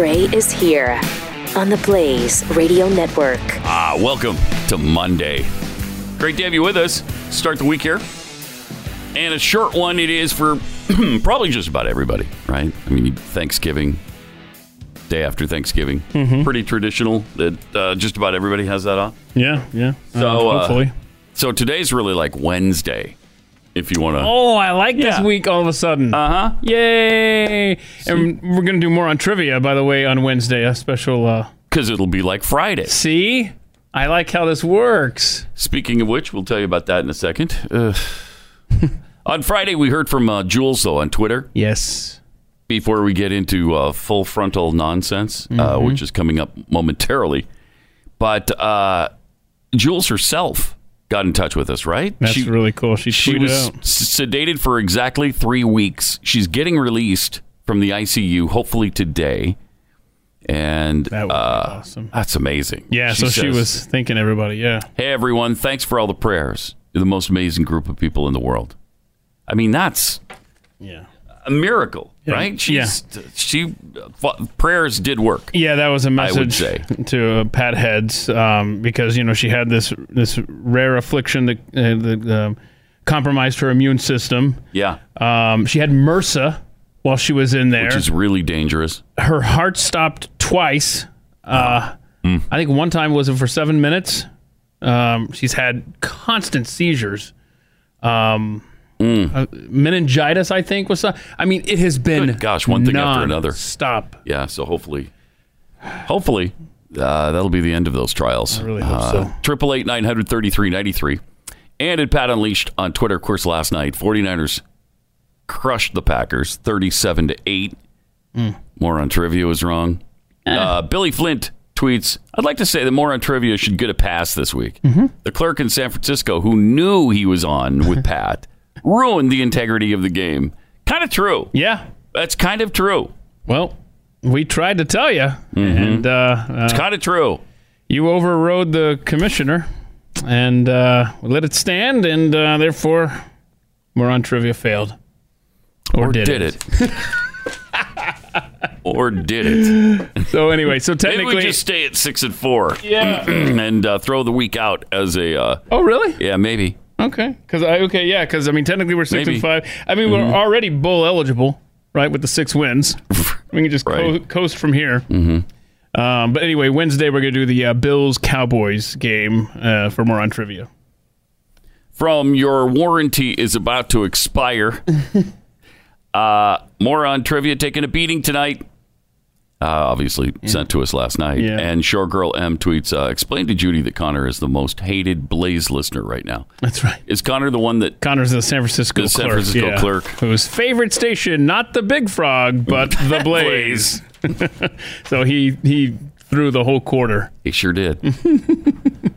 Gray is here on the Blaze Radio Network. Ah, welcome to Monday. Great to have you with us. Start the week here. And a short one it is for probably just about everybody, right? I mean, Thanksgiving, day after Thanksgiving. Pretty traditional that uh, just about everybody has that off. Yeah, yeah. So, Uh, uh. So today's really like Wednesday, if you want to. oh, I like Yeah. this week all of a sudden. Uh huh. Yay! And we're gonna do Moron trivia, by the way, on Wednesday. A special. uh Because it'll be like Friday. See, I like how this works. Speaking of which, we'll tell you about that in a second. On Friday, we heard from uh, Jules, though, on Twitter. Yes. before we get into uh, full frontal nonsense, uh, Mm-hmm. which is coming up momentarily. But uh, Jules herself got in touch with us, right? That's she, really cool. She she was out. sedated for exactly three weeks. She's getting released from the ICU, hopefully today. And That would uh, be awesome. that's amazing. Yeah, so she was thanking everybody. Yeah. Hey, everyone, thanks for all the prayers. You're the most amazing group of people in the world. I mean, that's Yeah. a miracle. Right? She's, She uh, prayers did work. Yeah, that was a message to uh, Pat Heads um, because you know she had this this rare affliction that, uh, that um, compromised her immune system. Yeah, Um, she had MRSA while she was in there. which is really dangerous. her heart stopped twice. Uh, Mm. I think one time was for seven minutes. Um, she's had constant seizures. Um, Mm. uh, meningitis, I think, was. I mean, it has been Good gosh, one thing after another. Stop. Yeah, so hopefully, hopefully uh, that'll be the end of those trials. I really hope so. Triple eight nine hundred thirty three ninety three, and at Pat Unleashed on Twitter. Of course, last night 49ers crushed the Packers thirty seven to eight. Hmm. Moron trivia was wrong. Eh. Uh, Billy Flint tweets, I'd like to say that Moron Trivia should get a pass this week. Mm-hmm. The clerk in San Francisco who knew he was on with Pat ruined the integrity of the game. Kind of true. Yeah. That's kind of true. Well, we tried to tell you, Mm-hmm. and uh, It's uh, kind of true. you overrode the commissioner, and uh, let it stand, and uh, therefore, we're on trivia failed. Or, did, it? or did it? So anyway, so Maybe technically, we just stay at six and four. Yeah. and uh, throw the week out as a. Uh, oh really? yeah, maybe. Okay, because I okay, yeah, because I mean, technically we're six Maybe. and five. I mean, we're already bowl eligible, right, with the six wins. we can just co- coast from here. Mm-hmm. Um, but anyway, Wednesday we're gonna do the uh, Bills Cowboys game uh, for Moron trivia. From your warranty is about to expire. uh, Moron trivia taking a beating tonight. Uh, obviously sent to us last night. Yeah. And Showgirl M tweets, uh, explain to Judy that Connor is the most hated Blaze listener right now. That's right. Is Connor the one that Connor's the San Francisco The San clerk, Francisco yeah, clerk. whose favorite station, not the Big Frog, but the Blaze. so he he threw the whole quarter. He sure did.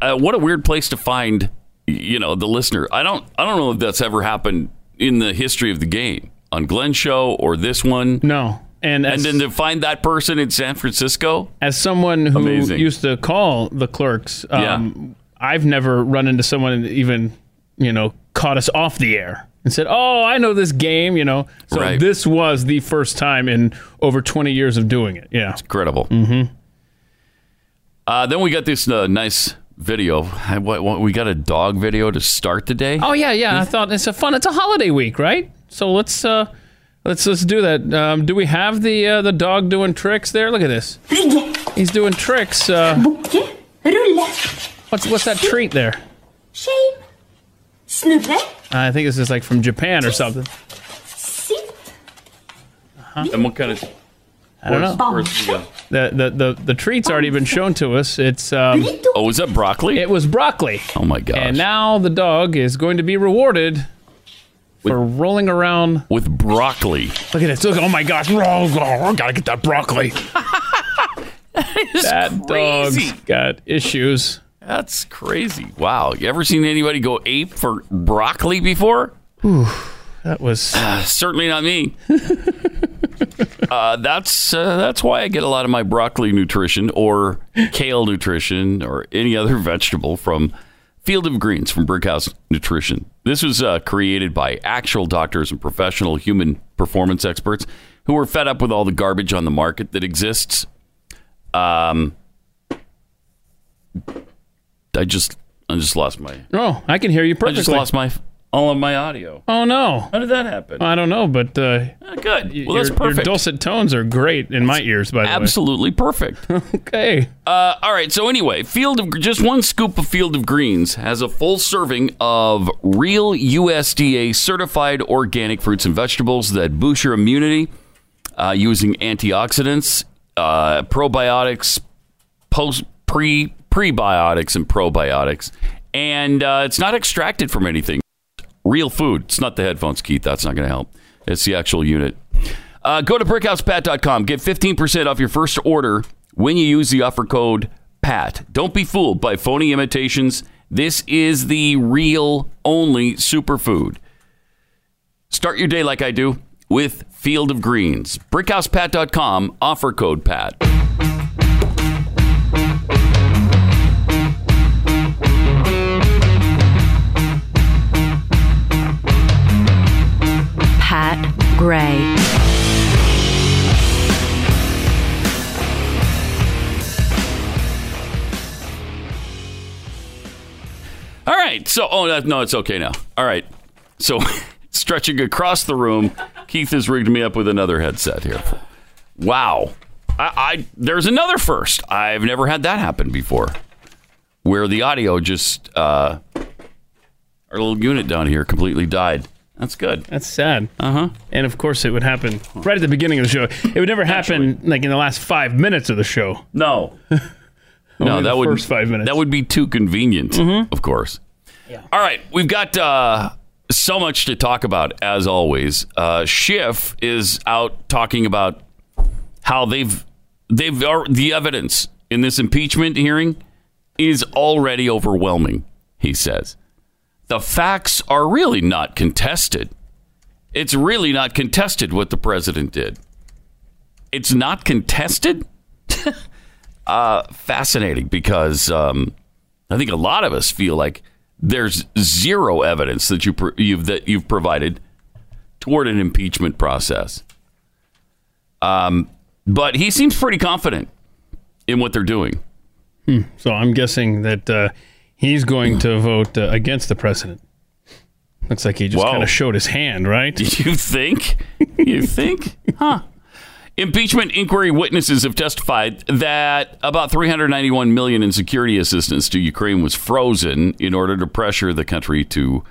uh, what a weird place to find, you know, the listener. I don't, I don't know if that's ever happened in the history of the game on Glenn's show or this one. No, and And then to find that person in San Francisco, as someone who Amazing. used to call the clerks, um, I've never run into someone that even you know caught us off the air and said, "Oh, I know this game," you know. So Right. this was the first time in over 20 years of doing it. Yeah. it's incredible. Mm-hmm. Uh, then we got this uh, nice video. I- what- what- We got a dog video to start the day. Oh yeah, yeah. I thought it's a fun. It's a holiday week, right? So let's uh, let's let's do that. Um, do we have the uh, the dog doing tricks there? Look at this. He's doing tricks. Uh, what's what's that treat there? shame, I think this is like from Japan or something. sitt, And what kind of? I don't know. Where's the, The the the, the treat's already been shown to us. It's um, oh, is that broccoli? it was broccoli, oh my gosh! and now the dog is going to be rewarded for rolling around. with broccoli. Look at this. Look. Oh my gosh. I gotta get that broccoli. that crazy. dog's got issues. That's crazy. Wow. You ever seen anybody go ape for broccoli before? That was. Uh, certainly not me. uh, that's uh, that's why I get a lot of my broccoli nutrition or kale nutrition or any other vegetable from Field of Greens from Brickhouse Nutrition. This was uh, created by actual doctors and professional human performance experts who are fed up with all the garbage on the market that exists. Um, I just I just lost my Oh, I can hear you perfectly. I just lost my all of my audio. oh no, How did that happen? I don't know, but uh, Ah, good. Well, that's your, your perfect. dulcet tones are great in my ears. By the Absolutely perfect. okay. Uh, all right. So anyway, Field of just one scoop of Field of Greens has a full serving of real USDA certified organic fruits and vegetables that boost your immunity uh, using antioxidants, uh, probiotics, post pre prebiotics, and probiotics, and uh, it's not extracted from anything. Real food. It's not the headphones, Keith. That's not going to help. It's the actual unit. Uh, go to brickhousepat.com. Get 15% off your first order when you use the offer code PAT. Don't be fooled by phony imitations. This is the real, only superfood. Start your day like I do with Field of Greens. Brickhousepat.com, offer code PAT. Gray. All right. So, oh, no, it's okay now. All right. So, stretching across the room, Keith has rigged me up with another headset here. Wow. I, I there's another first. I've never had that happen before, where the audio just uh, our little unit down here completely died. That's good. That's sad. Uh huh. And of course, it would happen right at the beginning of the show. It would never happen like in the last five minutes of the show. No. no, that the would first five minutes. That would be too convenient. Of course. Yeah. All right, we've got uh, so much to talk about as always. Uh, Schiff is out talking about how they've they've are, the evidence in this impeachment hearing is already overwhelming. He says the facts are really not contested. It's really not contested what the president did. It's not contested. uh, fascinating because um, I think a lot of us feel like there's zero evidence that you, you've, that you've provided toward an impeachment process. Um, but he seems pretty confident in what they're doing. So I'm guessing that uh, he's going to vote uh, against the president. Looks like he just kind of showed his hand, right? You think? You think? Huh. Impeachment inquiry witnesses have testified that about 391 million in security assistance to Ukraine was frozen in order to pressure the country to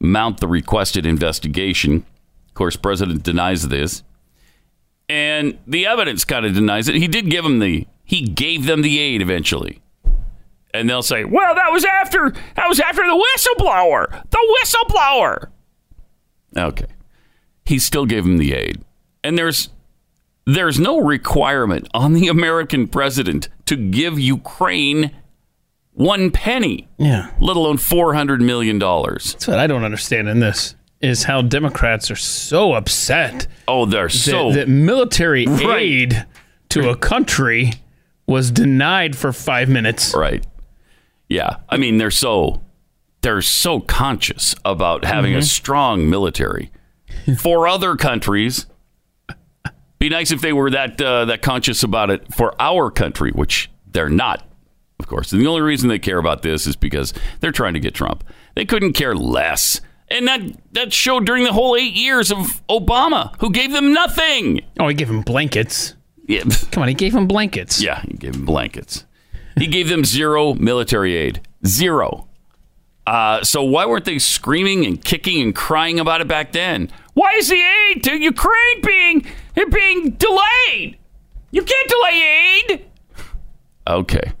mount the requested investigation. Of course, President denies this, and the evidence kind of denies it. He did give them the he gave them the aid eventually, and they'll say, "Well, that was after that was after the whistleblower, the whistleblower." Okay he still gave him the aid. And there's there's no requirement on the American president to give Ukraine one penny, Yeah. let alone four hundred million dollars. That's what I don't understand in this is how Democrats are so upset Oh, they're so that, that military Right. aid to a country was denied for five minutes. right. Yeah, I mean they're so they're so conscious about having a strong military. For other countries, be nice if they were that uh, that conscious about it for our country, which they're not. Of course, and the only reason they care about this is because they're trying to get Trump. They couldn't care less, and that that showed during the whole eight years of Obama, who gave them nothing. Oh, he gave him blankets. Yeah, Come on, he gave him blankets. yeah, he gave them blankets. He gave them zero military aid, zero. Uh, so why weren't they screaming and kicking and crying about it back then? Why is the aid to Ukraine being being delayed? You can't delay aid. Okay,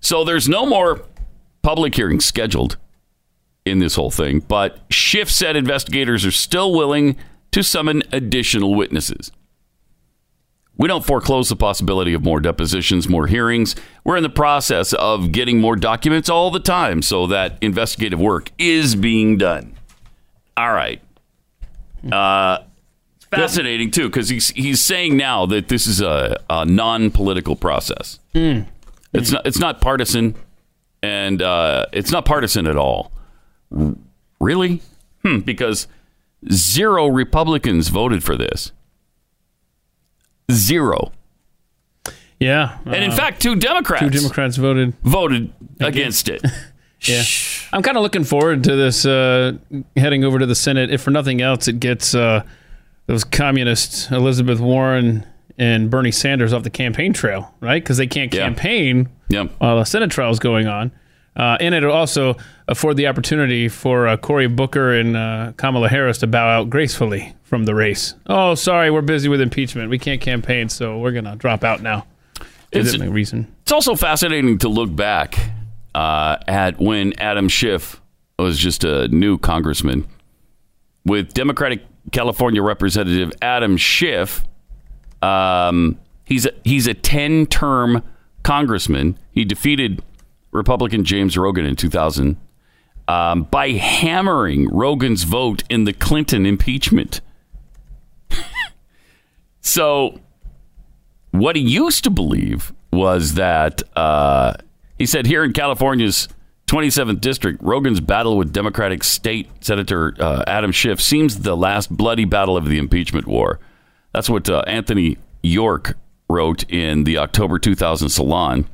so there's no more public hearings scheduled in this whole thing, but Schiff said investigators are still willing to summon additional witnesses. We don't foreclose the possibility of more depositions, more hearings. We're in the process of getting more documents all the time so that investigative work is being done. All right. Uh, fascinating, too, because he's, he's saying now that this is a, a non political process. It's, not, it's not partisan, and uh, it's not partisan at all. Really? Hmm, because zero Republicans voted for this. Zero. Yeah. And in uh, fact, two Democrats, two Democrats voted. voted against it. Yeah. I'm kind of looking forward to this uh, heading over to the Senate. If for nothing else, it gets uh, those communists, Elizabeth Warren and Bernie Sanders, off the campaign trail, right? Because they can't Yeah. campaign Yeah. while the Senate trial is going on. Uh, and it'll also afford the opportunity for uh, Cory Booker and uh, Kamala Harris to bow out gracefully from the race. Oh, sorry, we're busy with impeachment. We can't campaign, so we're going to drop out now. It's- Legitimate reason. It's also fascinating to look back uh, at when Adam Schiff was just a new congressman with Democratic California Representative Adam Schiff. Um, he's a, he's a ten term congressman. He defeated Republican James Rogan in 2000 um, by hammering Rogan's vote in the Clinton impeachment. so what he used to believe was that uh, he said here in California's 27th district, Rogan's battle with Democratic State Senator uh, Adam Schiff seems the last bloody battle of the impeachment war. That's what uh, Anthony York wrote in the October 2000 Salon.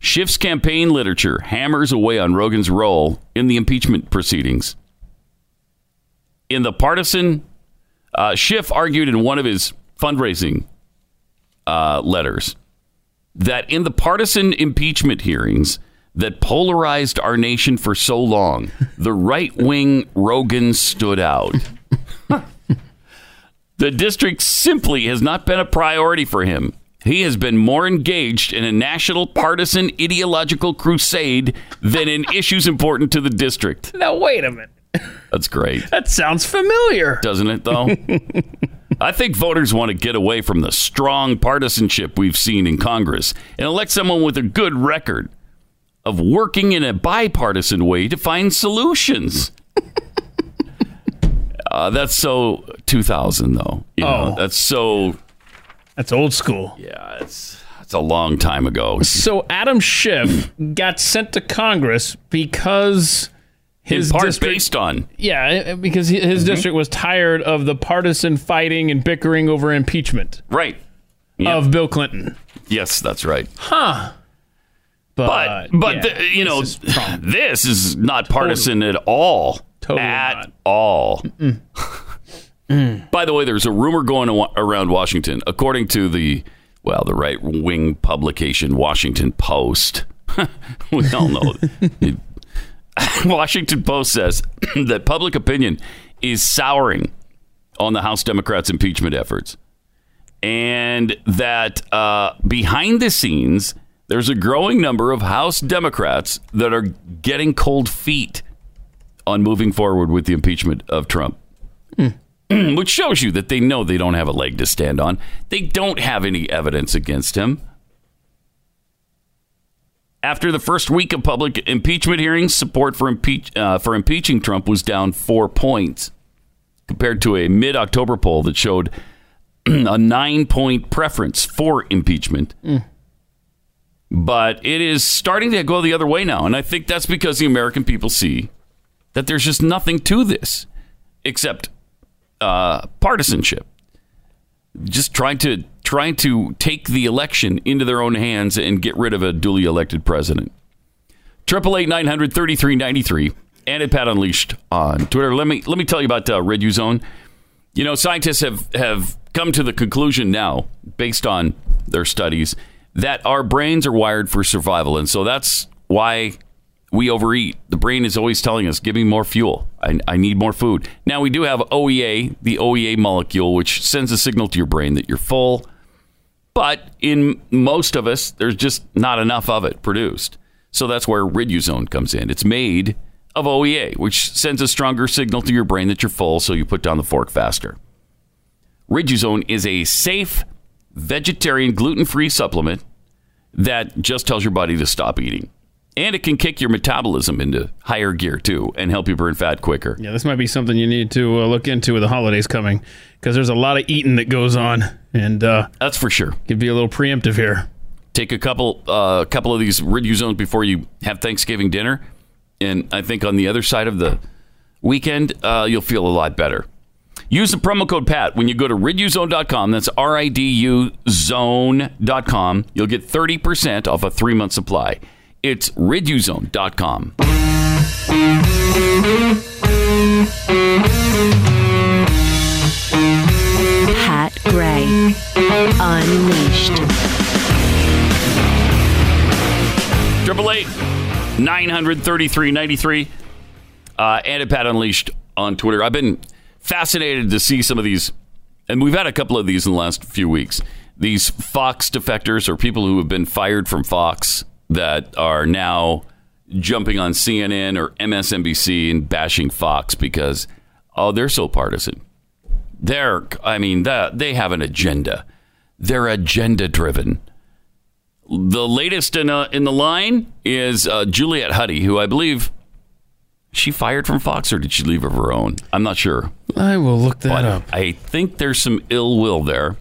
Schiff's campaign literature hammers away on Rogan's role in the impeachment proceedings. In the partisan, uh, Schiff argued in one of his fundraising uh, letters that in the partisan impeachment hearings that polarized our nation for so long, the right wing Rogan stood out. the district simply has not been a priority for him. He has been more engaged in a national partisan ideological crusade than in issues important to the district. Now, wait a minute. That's great, That sounds familiar. doesn't it, though? I think voters want to get away from the strong partisanship we've seen in Congress and elect someone with a good record of working in a bipartisan way to find solutions. uh, that's so 2000, though. You know, Oh. that's so That's old school. yeah. It's it's a long time ago. So Adam Schiff got sent to Congress because his part district, based on yeah, eh, eh, because he- his mm-hmm. district was tired of the partisan fighting and bickering over impeachment right. Yeah. of Bill Clinton. yes, that's right. But But but yeah, the, you know this is this is not partisan at all. Totally at not. all. By the way, there's a rumor going around Washington, according to the well, the right wing publication Washington Post. we all know. it. Washington Post says that public opinion is souring on the House Democrats' impeachment efforts and that uh, behind the scenes, there's a growing number of House Democrats that are getting cold feet on moving forward with the impeachment of Trump. Which shows you that they know they don't have a leg to stand on. They don't have any evidence against him. After the first week of public impeachment hearings, support for, impeach, uh, for impeaching Trump was down four points compared to a mid October poll that showed a nine point preference for impeachment. But it is starting to go the other way now. And I think that's because the American people see that there's just nothing to this except uh, partisanship. Just trying to trying to take the election into their own hands and get rid of a duly elected president. Triple eight nine hundred thirty three ninety three and at Pat Unleashed on Twitter. Let me let me tell you about uh, Zone. You know, scientists have have come to the conclusion now, based on their studies, that our brains are wired for survival, and so that's why we overeat. The brain is always telling us, "Give me more fuel. I, I need more food." Now we do have OEA, the OEA molecule, which sends a signal to your brain that you're full. But in most of us, there's just not enough of it produced. So that's where Riduzone comes in. It's made of OEA, which sends a stronger signal to your brain that you're full, so you put down the fork faster. Riduzone is a safe, vegetarian, gluten free supplement that just tells your body to stop eating. And it can kick your metabolism into higher gear too and help you burn fat quicker. Yeah, this might be something you need to uh, look into with the holidays coming because there's a lot of eating that goes on, and uh, That's for sure. could be a little preemptive here. take a couple uh, couple of these Riduzones before you have Thanksgiving dinner, and I think on the other side of the weekend uh, you'll feel a lot better. Use the promo code PAT when you go to riduzone.com. That's R I D U zone.com. You'll get 30% off a three month supply. It's riduzone.com. Pat Gray. Unleashed. Triple eight nine hundred thirty three ninety three. Uh, and at Pat Unleashed on Twitter. I've been fascinated to see some of these, and we've had a couple of these in the last few weeks. These Fox defectors or people who have been fired from Fox that are now jumping on CNN or MSNBC and bashing Fox because oh they're so partisan. They're I mean the, they have an agenda. They're agenda driven. The latest in uh, in the line is uh, Juliet Huddy, who I believe she fired from Fox, or did she leave of her own? I'm not sure. I will look that But up. I think there's some ill will there.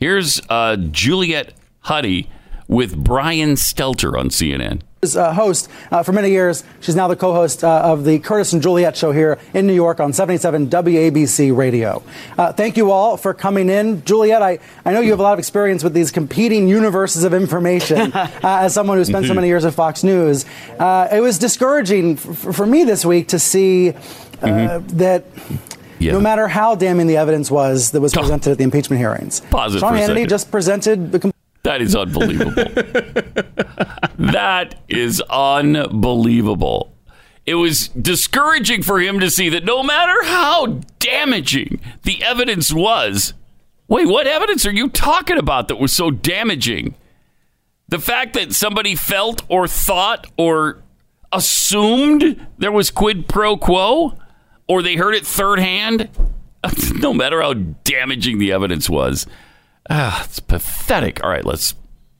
Here's uh, Juliet Huddy with Brian Stelter on CNN. a host uh, for many years. She's now the co-host uh, of the Curtis and Juliet show here in New York on 77 WABC Radio. Uh, thank you all for coming in. Juliet, I, I know you have a lot of experience with these competing universes of information uh, as someone who spent so many years at Fox News. Uh, it was discouraging f- for me this week to see uh, that Yeah. no matter how damning the evidence was that was presented at the impeachment hearings, Sean Hannity just presented the That is unbelievable. that is unbelievable. It was discouraging for him to see that no matter how damaging the evidence was, wait, what evidence are you talking about that was so damaging? The fact that somebody felt or thought or assumed there was quid pro quo or they heard it third hand, no matter how damaging the evidence was. Ah, it's pathetic. All right, let's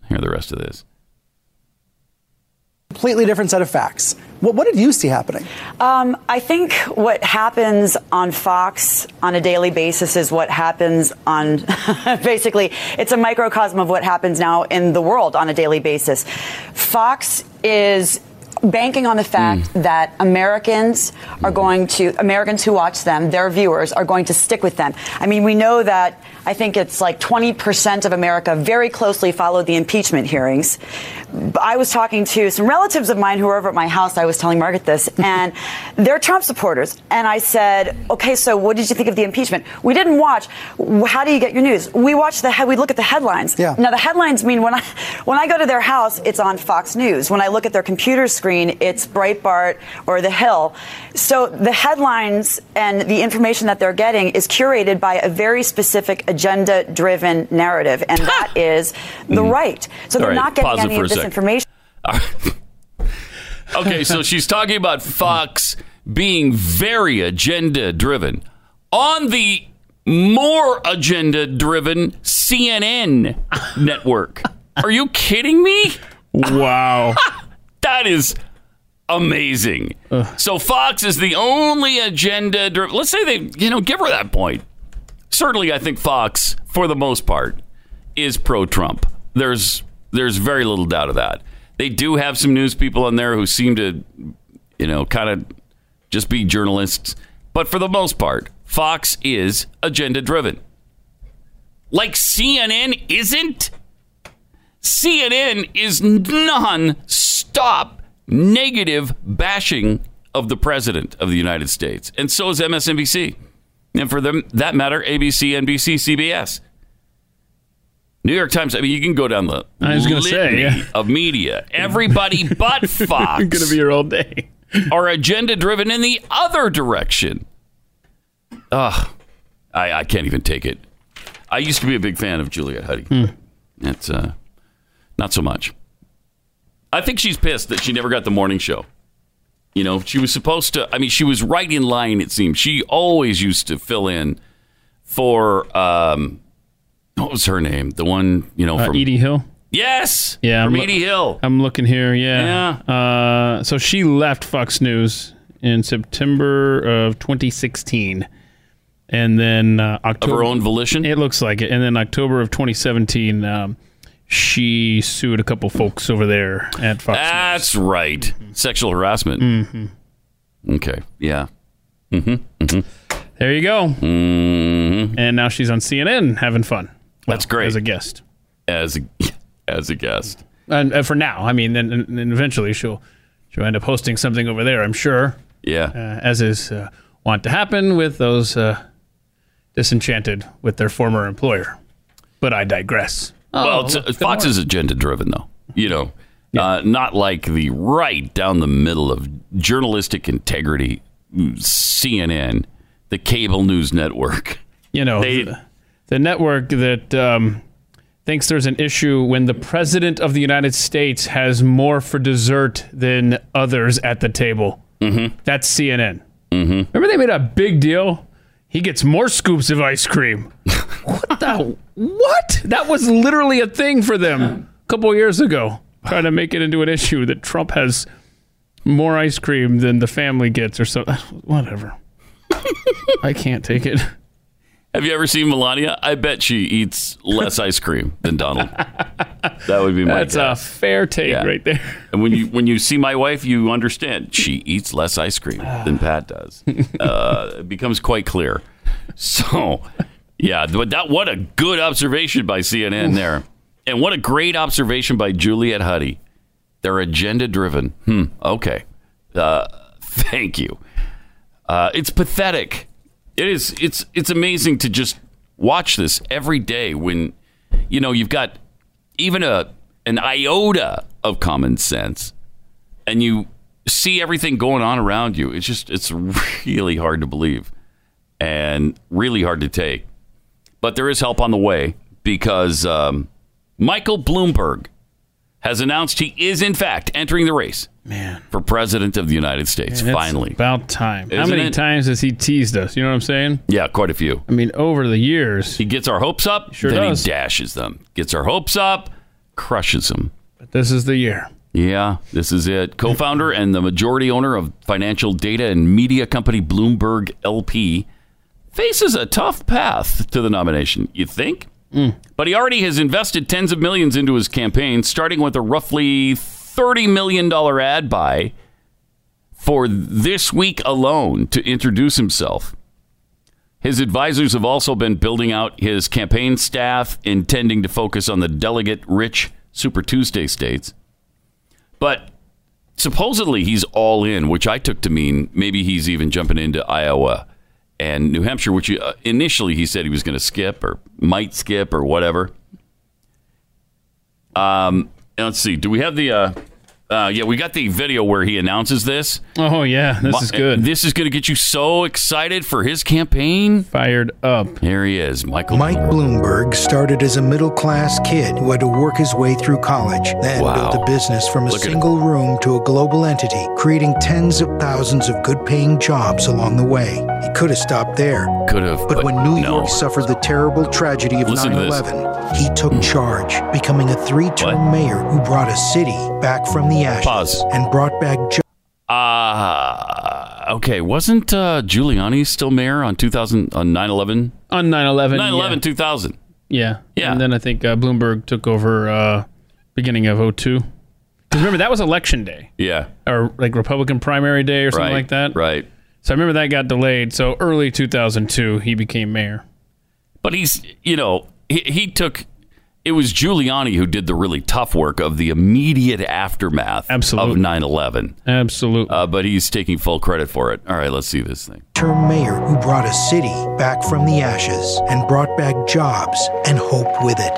hear the rest of this. completely different set of facts. What, what did you see happening? Um, I think what happens on Fox on a daily basis is what happens on basically, it's a microcosm of what happens now in the world on a daily basis. Fox is banking on the fact that Americans are going to, Americans who watch them, their viewers, are going to stick with them. I mean, we know that I think it's like 20% of America very closely followed the impeachment hearings. I was talking to some relatives of mine who were over at my house. I was telling Margaret this, and they're Trump supporters. And I said, "Okay, so what did you think of the impeachment?" We didn't watch. How do you get your news? We watch the. he- We look at the headlines. Yeah. Now the headlines mean when I when I go to their house, it's on Fox News. When I look at their computer screen, it's Breitbart or The Hill. So the headlines and the information that they're getting is curated by a very specific agenda-driven narrative, and that is the mm. right. So they're. All right, not getting any of this sec. information. Okay, so she's talking about Fox being very agenda driven. On the more agenda driven CNN network. Are you kidding me? Wow. That is amazing. So Fox is the only agenda. Let's say they, you know, give her that point. Certainly, I think Fox, for the most part, is pro Trump. There's there's very little doubt of that. They do have some news people on there who seem to, you know, kind of just be journalists. But for the most part, Fox is agenda driven. Like CNN isn't. CNN is non-stop negative bashing of the president of the United States, and so is MSNBC, and for them that matter, ABC, NBC, CBS. New York Times. I mean, you can go down the I was gonna say, yeah. of media. Everybody but Fox I'm gonna be here all day. are agenda driven in the other direction. Ugh, I, I can't even take it. I used to be a big fan of Juliet Huddy. It's uh, not so much. I think she's pissed that she never got the morning show. You know, she was supposed to. I mean, she was right in line. It seems she always used to fill in for um, what was her name? The one you know Uh, from E.D. Hill. yes, Yeah, from I'm- E.D. Hill. I'm looking here. Yeah. Uh, so she left Fox News in September of 2016, and then uh, of October. her own volition. It looks like it. And then October of 2017, um, she sued a couple folks over there at Fox. News. That's right. Sexual harassment. Mm-hmm. Okay. Yeah. There you go. Mhm. And now she's on CNN having fun. That's great. As a guest. as a, as a guest. And, and for now, I mean, then and, and eventually she'll she'll end up hosting something over there, I'm sure, Yeah. uh, as is uh, want to happen with those uh, disenchanted with their former employer. But I digress. Well, Oh, it's, Fox is agenda driven, though. You know, uh, not like the right down the middle of journalistic integrity, CNN, the cable news network. you know They- the, the network that um, thinks there's an issue when the president of the United States has more for dessert than others at the table. Mm-hmm. That's CNN. Mm-hmm. Remember they made a big deal. He gets more scoops of ice cream. what the what? That was literally a thing for them a couple years ago. Trying to make it into an issue that Trump has more ice cream than the family gets, or something. Whatever. I can't take it. Have you ever seen Melania? I bet she eats less ice cream than Donald. That would be my That's a fair take Yeah. right there. And when you when you see my wife, you understand she eats less ice cream than Pat does. Uh, it becomes quite clear. So, yeah, but that what a good observation by CNN there, and what a great observation by Juliet Huddy. They're agenda driven. Hmm. Okay. Uh, thank you. Uh, it's pathetic. It is. It's it's amazing to just watch this every day when you know you've got even a an iota of common sense, and you see everything going on around you. It's just it's really hard to believe, and really hard to take. But there is help on the way because um, Michael Bloomberg has announced he is in fact entering the race Man, for president of the United States. it's finally, about time. How Isn't many it? times has he teased us? You know what I'm saying? yeah, quite a few. I mean, over the years. He gets our hopes up, Sure then does. he dashes them. Gets our hopes up, crushes them. But this is the year. Yeah, this is it. Co founder and the majority owner of financial data and media company Bloomberg LP faces a tough path to the nomination, you think? Mm. But he already has invested tens of millions into his campaign, starting with a roughly $30 million ad buy for this week alone to introduce himself. His advisors have also been building out his campaign staff, intending to focus on the delegate rich Super Tuesday states. But supposedly he's all in, which I took to mean maybe he's even jumping into Iowa and New Hampshire, which uh, initially he said he was going to skip or might skip or whatever. Um, let's see. Do we have the? Uh, uh, yeah, we got the video where he announces this. Oh, yeah. This is good. This is going to get you so excited for his campaign. Fired up. Here he is, Michael. Mike Bloomberg started as a middle class kid who had to work his way through college, then Wow. built a business from a Look at single room to a global entity, creating tens of thousands of good paying jobs along the way. He could have stopped there. Could have, But, when New no. York suffered the terrible tragedy of Listen 9 to this. 11, he took charge, becoming a three term What? mayor who brought a city back from the ashes Pause. and brought back jobs. Uh, okay. Wasn't uh, Giuliani still mayor on 2000 on 9/11? On 9 11. 9/11 2000. Yeah. Yeah. And then I think uh, Bloomberg took over uh, beginning of 02. Because remember, that was election day Yeah. or like Republican primary day or something right. like that. Right. So I remember that got delayed. So early 2002, he became mayor. But he's, you know, he, he took. It was Giuliani who did the really tough work of the immediate aftermath Absolutely. of 9/11. Absolutely. Uh, but he's taking full credit for it. All right, let's see this thing. term mayor who brought a city back from the ashes and brought back jobs and hope with it,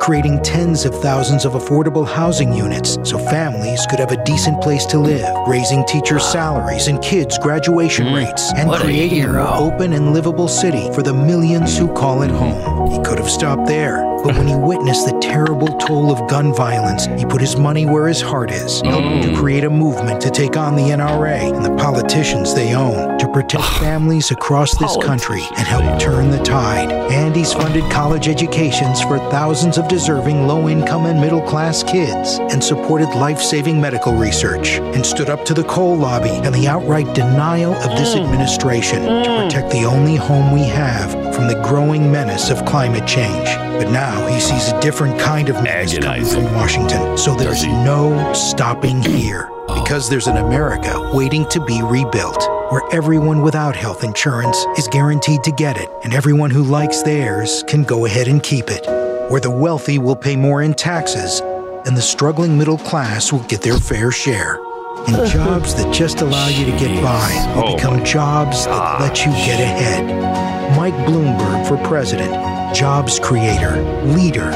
creating tens of thousands of affordable housing units so families could have a decent place to live, raising teachers' salaries and kids' graduation rates, and creating a, more open and livable city for the millions who call it home. He could have stopped there. But when he witnessed the terrible toll of gun violence, he put his money where his heart is, helping to create a movement to take on the NRA and the politicians they own, to protect families across this country and help turn the tide. And he's funded college educations for thousands of deserving low income and middle class kids, and supported life saving medical research, and stood up to the coal lobby and the outright denial of this administration to protect the only home we have from the growing menace of climate change. But now he sees a different kind of menace coming from Washington, so there's no stopping here. Because there's an America waiting to be rebuilt, where everyone without health insurance is guaranteed to get it, and everyone who likes theirs can go ahead and keep it. Where the wealthy will pay more in taxes, and the struggling middle class will get their fair share. And jobs that just allow you to get by will Oh become my jobs that let you get ahead. Mike Bloomberg for president. Jobs creator, leader,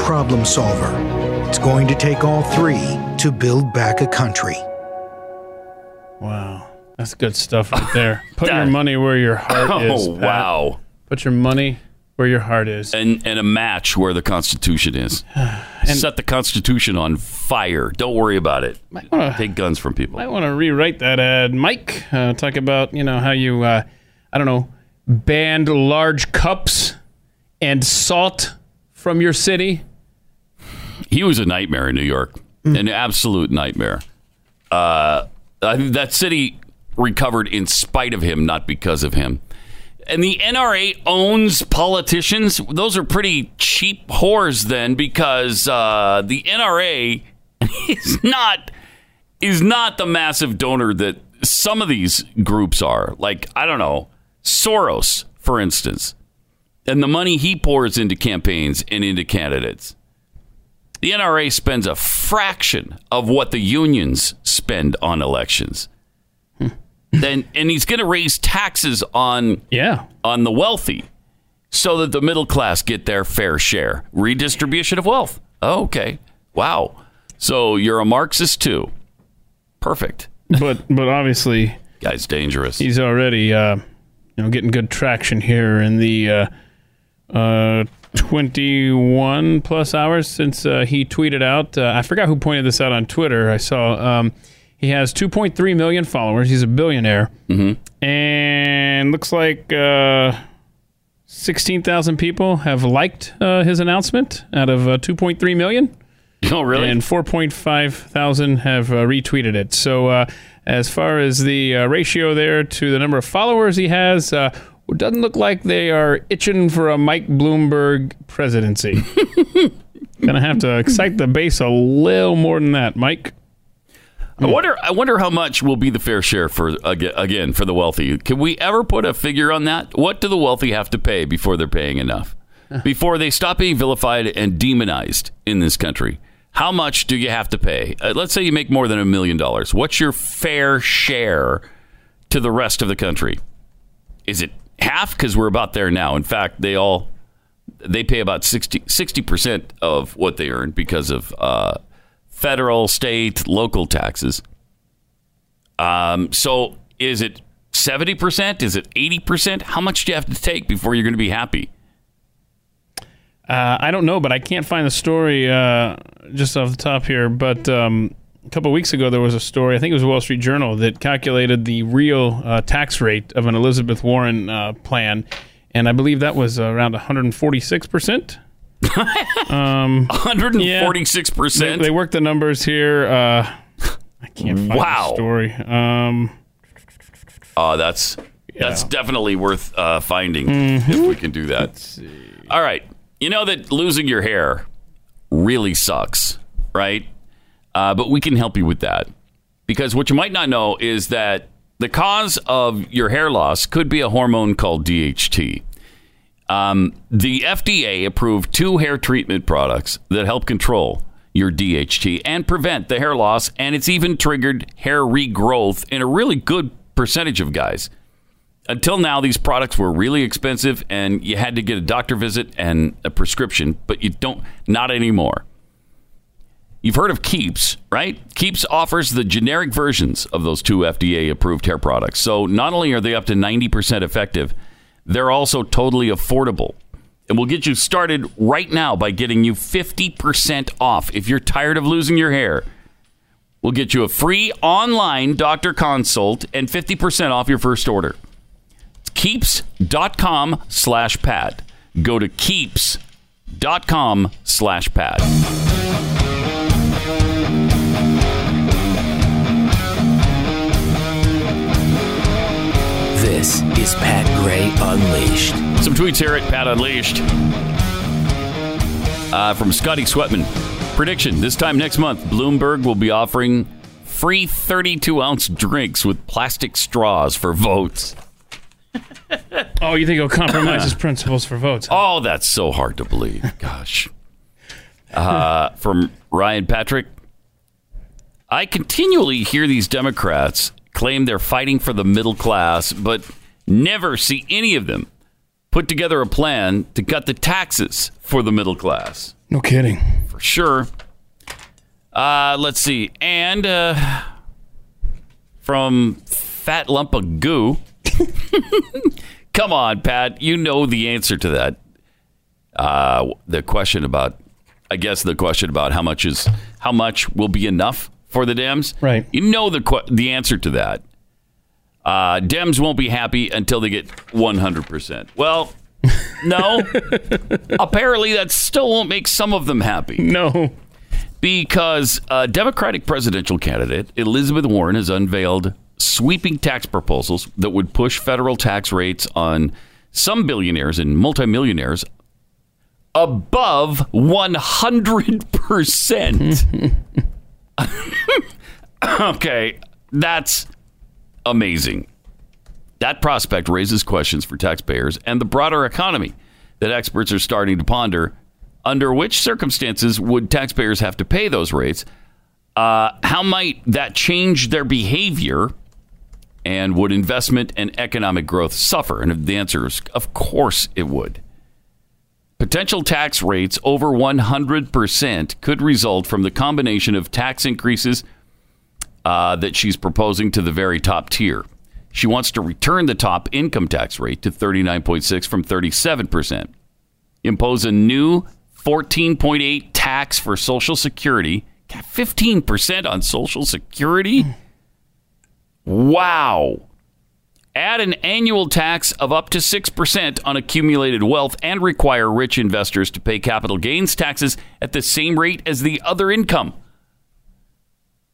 problem solver. It's going to take all three to build back a country. Wow. That's good stuff right there. Put your money where your heart is. Oh Pat. wow! Put your money where your heart is. And and a match where the Constitution is. and Set the Constitution on fire. Don't worry about it. wanna- Take guns from people. I want to rewrite that ad, Mike. Uh, talk about you know how you, uh, I don't know, banned large cups and salt from your city. he was a nightmare in New York, an absolute nightmare. Uh, I think that city recovered in spite of him, not because of him. And the NRA owns politicians. Those are pretty cheap whores, then, because uh, the NRA is not is not the massive donor that some of these groups are. Like I don't know, Soros, for instance, and the money he pours into campaigns and into candidates. The NRA spends a fraction of what the unions spend on elections. Then and he's going to raise taxes on Yeah. on the wealthy so that the middle class get their fair share. Redistribution of wealth. Oh, okay. Wow. So you're a Marxist too. Perfect. But but obviously Guy's dangerous. he's already uh, you know getting good traction here in the uh, uh, 21 plus hours since uh, he tweeted out. Uh, I forgot who pointed this out on Twitter. I saw um, he has 2.3 million followers. He's a billionaire, mm-hmm. and looks like uh, 16,000 people have liked uh, his announcement out of uh, 2.3 million oh, really? and 4.5 thousand have uh, retweeted it. So, uh, as far as the uh, ratio there to the number of followers he has, uh, it doesn't look like they are itching for a Mike Bloomberg presidency. Gonna have to excite the base a little more than that, Mike. I wonder. I wonder how much will be the fair share for again for the wealthy. Can we ever put a figure on that? What do the wealthy have to pay before they're paying enough? Before they stop being vilified and demonized in this country? How much do you have to pay? Uh, let's say you make more than a million dollars. What's your fair share to the rest of the country? Is it half? Because we're about there now. In fact, they all they pay about 60 percent of what they earn because of uh, federal, state, local taxes. Um, so is it seventy percent? Is it eighty percent? How much do you have to take before you're going to be happy? Uh, I don't know, but I can't find the story uh, just off the top here. But um, a couple weeks ago, there was a story. I think it was Wall Street Journal that calculated the real uh, tax rate of an Elizabeth Warren uh, plan, and I believe that was around 146 hundred and forty-six They, they worked the numbers here. Uh, I can't find Wow. the story. Um, Oh, that's that's definitely worth uh, finding Mm-hmm. if we can do that. All right, you know that losing your hair really sucks, right? Uh, but we can help you with that because what you might not know is that the cause of your hair loss could be a hormone called DHT. Um, the FDA approved two hair treatment products that help control your DHT and prevent the hair loss, and it's even triggered hair regrowth in a really good percentage of guys. Until now, these products were really expensive, and you had to get a doctor visit and a prescription, but you don't, not anymore. You've heard of Keeps, right? Keeps offers the generic versions of those two FDA approved hair products. So not only are they up to 90% effective, they're also totally affordable. And we'll get you started right now by getting you 50% off. If you're tired of losing your hair, we'll get you a free online doctor consult and 50% off your first order. It's keeps.com slash pat. Go to keeps.com slash pat. This is Pat Gray Unleashed. Some tweets here at Pat Unleashed. Uh, from Scotty Sweatman. Prediction this time next month, Bloomberg will be offering free 32 ounce drinks with plastic straws for votes. Oh, you think he'll compromise his principles for votes? Oh, that's so hard to believe. Gosh. Uh, from Ryan Patrick. I continually hear these Democrats claim they're fighting for the middle class, but never see any of them put together a plan to cut the taxes for the middle class. No kidding. For sure. Uh, let's see. And uh, from Fat Lump of Goo. Come on, Pat. You know the answer to that. Uh, the question about, I guess, the question about how much is how much will be enough for the Dems. Right. You know the the answer to that. Uh, Dems won't be happy until they get 100 percent. Well, no. Apparently, that still won't make some of them happy No. because uh, Democratic presidential candidate Elizabeth Warren has unveiled sweeping tax proposals that would push federal tax rates on some billionaires and multimillionaires above 100%. okay, that's amazing. That prospect raises questions for taxpayers and the broader economy that experts are starting to ponder. Under which circumstances would taxpayers have to pay those rates? Uh, how might that change their behavior? And would investment and economic growth suffer? And the answer is, of course, it would. Potential tax rates over 100% could result from the combination of tax increases uh, that she's proposing to the very top tier. She wants to return the top income tax rate to 39.6 from 37%, impose a new 14.8 tax for Social Security, 15% on Social Security. Wow. Add an annual tax of up to 6% on accumulated wealth and require rich investors to pay capital gains taxes at the same rate as the other income,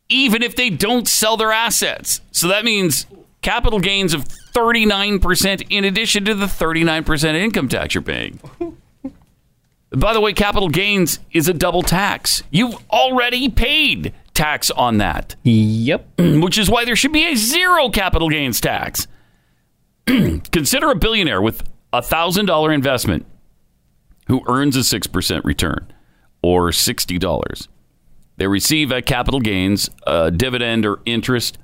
even if they don't sell their assets. So that means capital gains of 39% in addition to the 39% income tax you're paying. By the way, capital gains is a double tax. You've already paid tax on that. Yep. Which is why there should be a zero capital gains tax. Consider a billionaire with a $1,000 investment who earns a 6% return or $60. They receive a capital gains, a dividend, or interest.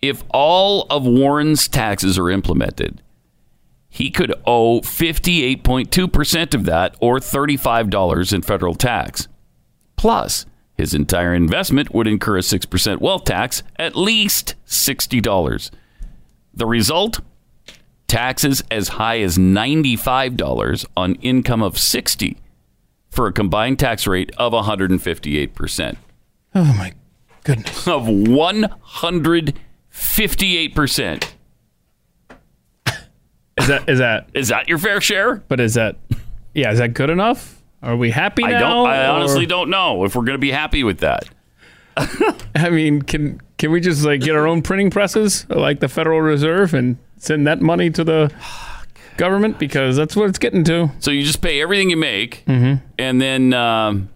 If all of Warren's taxes are implemented, he could owe 58.2% of that or $35 in federal tax. Plus, his entire investment would incur a 6% wealth tax, at least $60. The result? Taxes as high as $95 on income of 60 for a combined tax rate of 158%. Oh my goodness. Of 158%. Is that is that Is that your fair share? but is that yeah, is that good enough? Are we happy I now? don't I or- honestly don't know if we're going to be happy with that. I mean, can can we just like get our own printing presses like the Federal Reserve and send that money to the government because that's what it's getting to. So you just pay everything you make, Mm-hmm. and then um,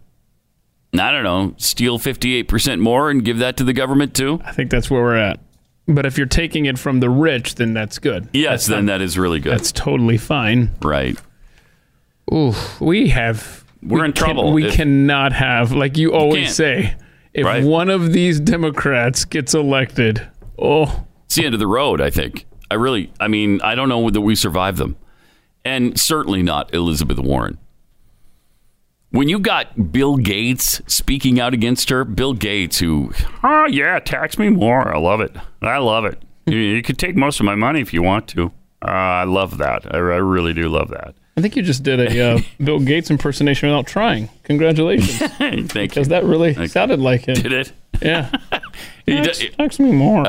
I don't know, steal fifty eight percent more and give that to the government too. I think that's where we're at. But if you're taking it from the rich, then that's good. Yes, then that is really good. That's totally fine. right. Ooh, we have. We're we in trouble we if- cannot have, like you always say, if Right. one of these Democrats gets elected, oh, It's the end of the road. I think. I really. I mean, I don't know that we survive them, and certainly not Elizabeth Warren. When you got Bill Gates speaking out against her, Bill Gates, who, oh yeah, tax me more. I love it. I love it. You, you could take most of my money if you want to. Uh, I love that. I, I really do love that. I think you just did a uh, Bill Gates impersonation without trying. Congratulations, Thank you. because that really sounded like him. Did it? Yeah, d- tax me more.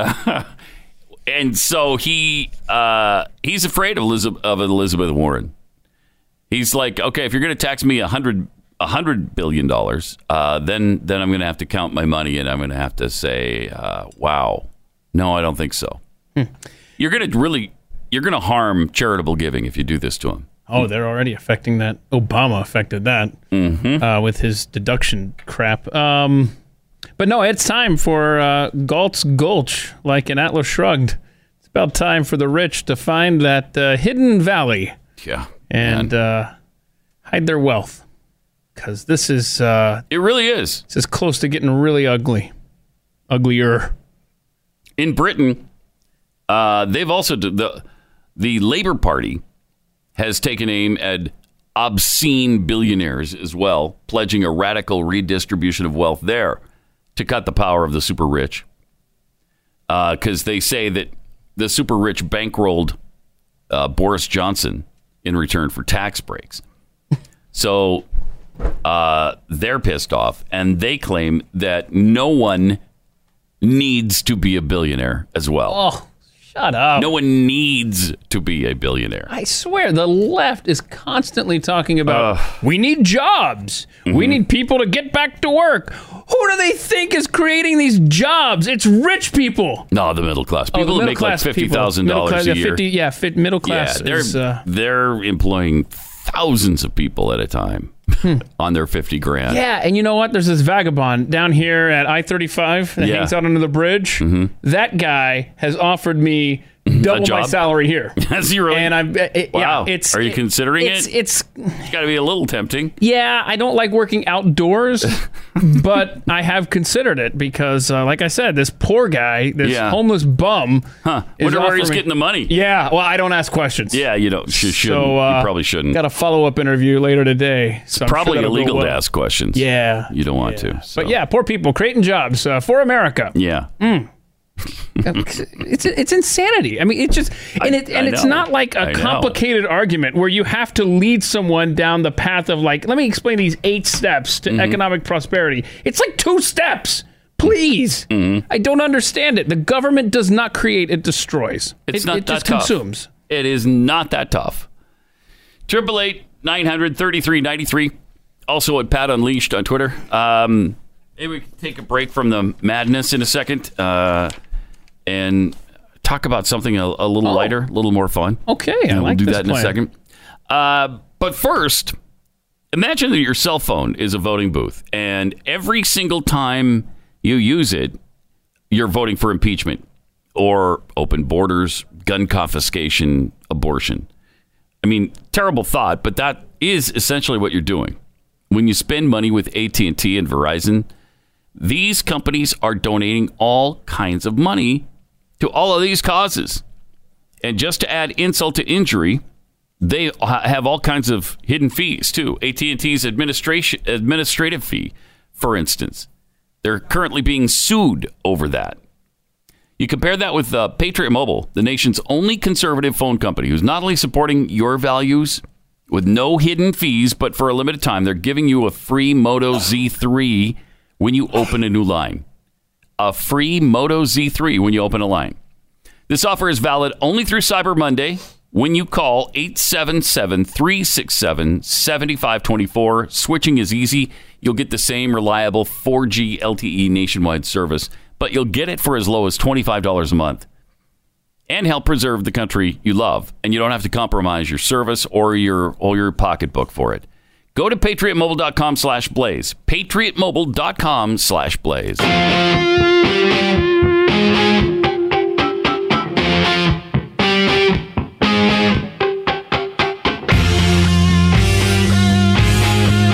and so he uh, he's afraid of Elizabeth, of Elizabeth Warren. He's like, okay, if you're going to tax me a hundred a hundred billion dollars, uh, then then I'm going to have to count my money and I'm going to have to say, uh, wow, no, I don't think so. You're going to really you're going to harm charitable giving if you do this to him. Oh, they're already affecting that. Obama affected that Mm-hmm. uh, with his deduction crap. Um, But no, it's time for uh, Galt's Gulch, like in Atlas Shrugged. It's about time for the rich to find that uh, hidden valley Yeah. and uh, hide their wealth. Because this is uh, It really is. this is close to getting really ugly, uglier. In Britain, uh, they've also the the Labour Party has taken aim at obscene billionaires as well, pledging a radical redistribution of wealth there to cut the power of the super rich. Because they say that the super rich bankrolled uh, Boris Johnson in return for tax breaks. So uh, they're pissed off, and they claim that no one needs to be a billionaire as well. Oh, shut up. No one needs to be a billionaire. I swear, the left is constantly talking about we need jobs. We need people to get back to work. Who do they think is creating these jobs? It's rich people. No, the middle class Oh, people who middle make like class fifty people. thousand Middle dollars class, a yeah, year. 50 yeah, fit, middle class. yeah, they're is, uh, they're employing thousands of people at a time on their fifty grand. Hmm. yeah, and you know what? There's this vagabond down here at I 35 that Yeah. hangs out under the bridge. That guy has offered me double my salary here. He really? And I'm, it, Wow. yeah, it's. Are you considering it's, it? It's, It's got to be a little tempting. Yeah, I don't like working outdoors, but I have considered it because, uh, like I said, this poor guy, this Yeah. homeless bum, Huh? is Wonder where he's me- getting the money. Yeah, well, I don't ask questions. Yeah, you don't. You shouldn't. So uh, you probably shouldn't. Got a follow up interview later today. So I'm sure probably illegal well. to ask questions. Yeah, You don't want to. so. but yeah, poor people creating jobs uh, for America. Yeah. It's it's insanity. I mean, it's just and it and I it's know. not like I a know. complicated argument where you have to lead someone down the path of like, let me explain these eight steps Mm-hmm. to economic prosperity. It's like two steps. Please, Mm-hmm. I don't understand it. The government does not create; it destroys. It's it, not it that just tough. consumes. It is not that tough. Triple eight nine hundred thirty three ninety three. Also at Pat Unleashed on Twitter. Um, maybe we can take a break from the madness in a second uh, and talk about something a, a little lighter, a little more fun. Oh. Okay, I And like we'll do this that in a plan. second. Uh, but first, imagine that your cell phone is a voting booth, and every single time you use it, you're voting for impeachment or open borders, gun confiscation, abortion. I mean, terrible thought, but that is essentially what you're doing. When you spend money with AT&T and Verizon, these companies are donating all kinds of money to all of these causes. And just to add insult to injury, they have all kinds of hidden fees too. AT&T's administration administrative fee, for instance, they're currently being sued over that. You compare that with uh, Patriot Mobile, the nation's only conservative phone company, who's not only supporting your values with no hidden fees, but for a limited time, they're giving you a free Moto Z3 when you open a new line. A free Moto Z3 when you open a line. This offer is valid only through Cyber Monday when you call 877 367 7524. Switching is easy. You'll get the same reliable 4G LTE nationwide service, but you'll get it for as low as $25 a month and help preserve the country you love. And you don't have to compromise your service or your or your pocketbook for it. Go to patriotmobile.com slash blaze. Patriotmobile.com slash blaze.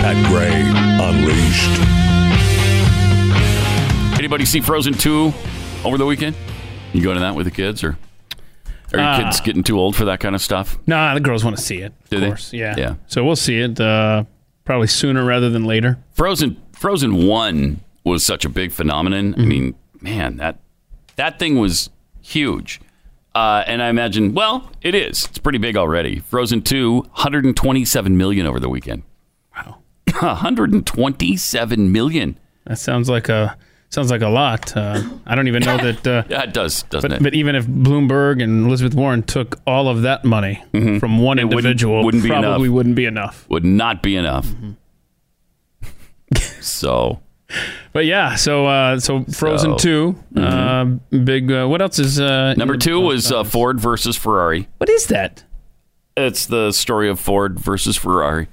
Pat Gray Unleashed. Anybody see Frozen 2 over the weekend? You going to that with the kids or are your Ah. kids getting too old for that kind of stuff? Nah, the girls want to see it. Do of they? course, yeah. Yeah. So we'll see it uh, probably sooner rather than later. Frozen Frozen 1 was such a big phenomenon. Mm-hmm. I mean, man, that that thing was huge. Uh, and I imagine, well, it is. It's pretty big already. Frozen 2, 127 million over the weekend. Wow. 127 million. That sounds like a sounds like a lot. Uh, I don't even know that. Uh, Yeah, it does, doesn't but, it? but even if Bloomberg and Elizabeth Warren took all of that money from one Mm-hmm. It wouldn't- individual, wouldn't be probably enough. wouldn't be enough. Would not be enough. Mm-hmm. so, But yeah, so uh, so Frozen So, mm-hmm. two, uh, big. Uh, what else is uh, number two was uh, Ford versus Ferrari. what is that? It's the story of Ford versus Ferrari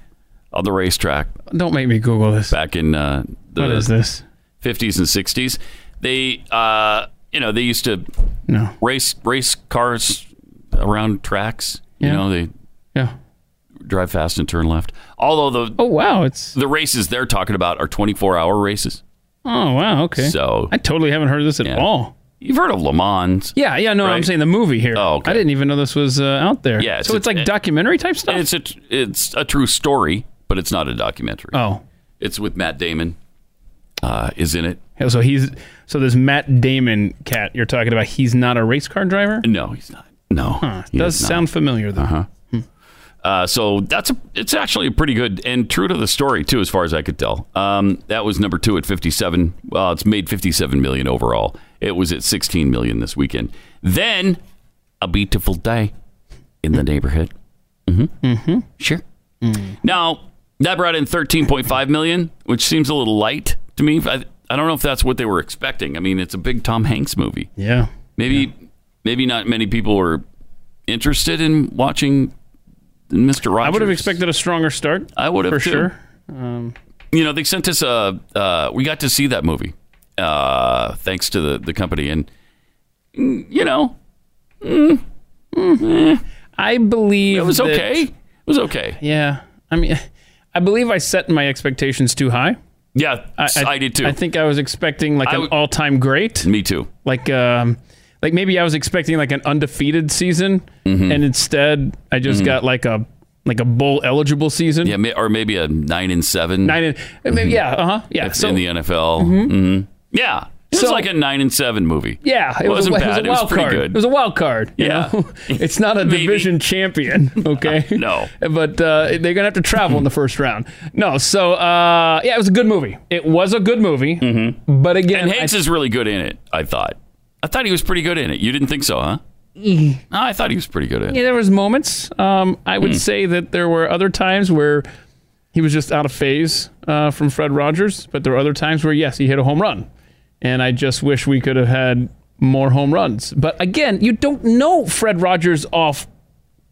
on the racetrack Don't make me Google this. back in uh, the What is this? 50s and 60s. They, uh, you know, they used to No. race race cars around tracks. You know, they Yeah. drive fast and turn left. Although the Oh wow, it's the races they're talking about are 24 hour races. oh wow, okay. So I totally haven't heard of this at Yeah. all. you've heard of Le Mans. Yeah, yeah, no, I'm saying the movie here. Oh, okay. I didn't even know this was uh, out there. Yeah, so it's it's, a- like documentary type stuff. It's a it's a true story, but it's not a documentary. oh, It's with Matt Damon. Uh, is in it? So he's so this Matt Damon cat you're talking about. He's not a race car driver. No, he's not. No, Huh, does is not. sound familiar though. Uh-huh. Uh, so that's a, it's actually a pretty good and true to the story too, as far as I could tell. Um, that was number two at 57. Well, it's made 57 million overall. It was at 16 million this weekend. Then a beautiful day in the neighborhood. Mm-hmm. Mm-hmm. Sure. Now that brought in 13.5 million, which seems a little light to me. I, I don't know if that's what they were expecting. I mean, it's a big Tom Hanks movie. Yeah. Maybe maybe not many people were interested in watching Mr. Rogers. I would have expected a stronger start. I would have for too. sure. Um, You know, they sent us a. Uh, we got to see that movie, uh, thanks to the the company, and mm, you know, I believe it was that- okay. It was okay. Yeah, I mean, I believe I set my expectations too high. Yeah, I, did too. I think I was expecting like I an all-time great. Me too. Like, um, like maybe I was expecting like an undefeated season, Mm-hmm. and instead I just got like a like a bowl eligible season. Yeah, may- or maybe a nine and seven. Nine and maybe, yeah, uh huh, yeah. So in the NFL. hmm Yeah, it was So- like a nine and seven movie. yeah, it, was, a, wasn't it was a wild pretty card. good. It was a wild card. you Yeah. know? it's not a division champion. Okay, No. but uh, they're gonna have to travel in the first round. No, so uh, yeah, it was a good movie. It was a good movie, mm-hmm. but again, And I- Hanks is really good in it. I thought. I thought he was pretty good in it. You didn't think so, huh? Mm. No, I thought he was pretty good in it. Yeah, there was moments. Um, I would say that there were other times where he was just out of phase uh, from Fred Rogers, but there were other times where yes, he hit a home run, and I just wish we could have had more home runs. But again, you don't know Fred Rogers off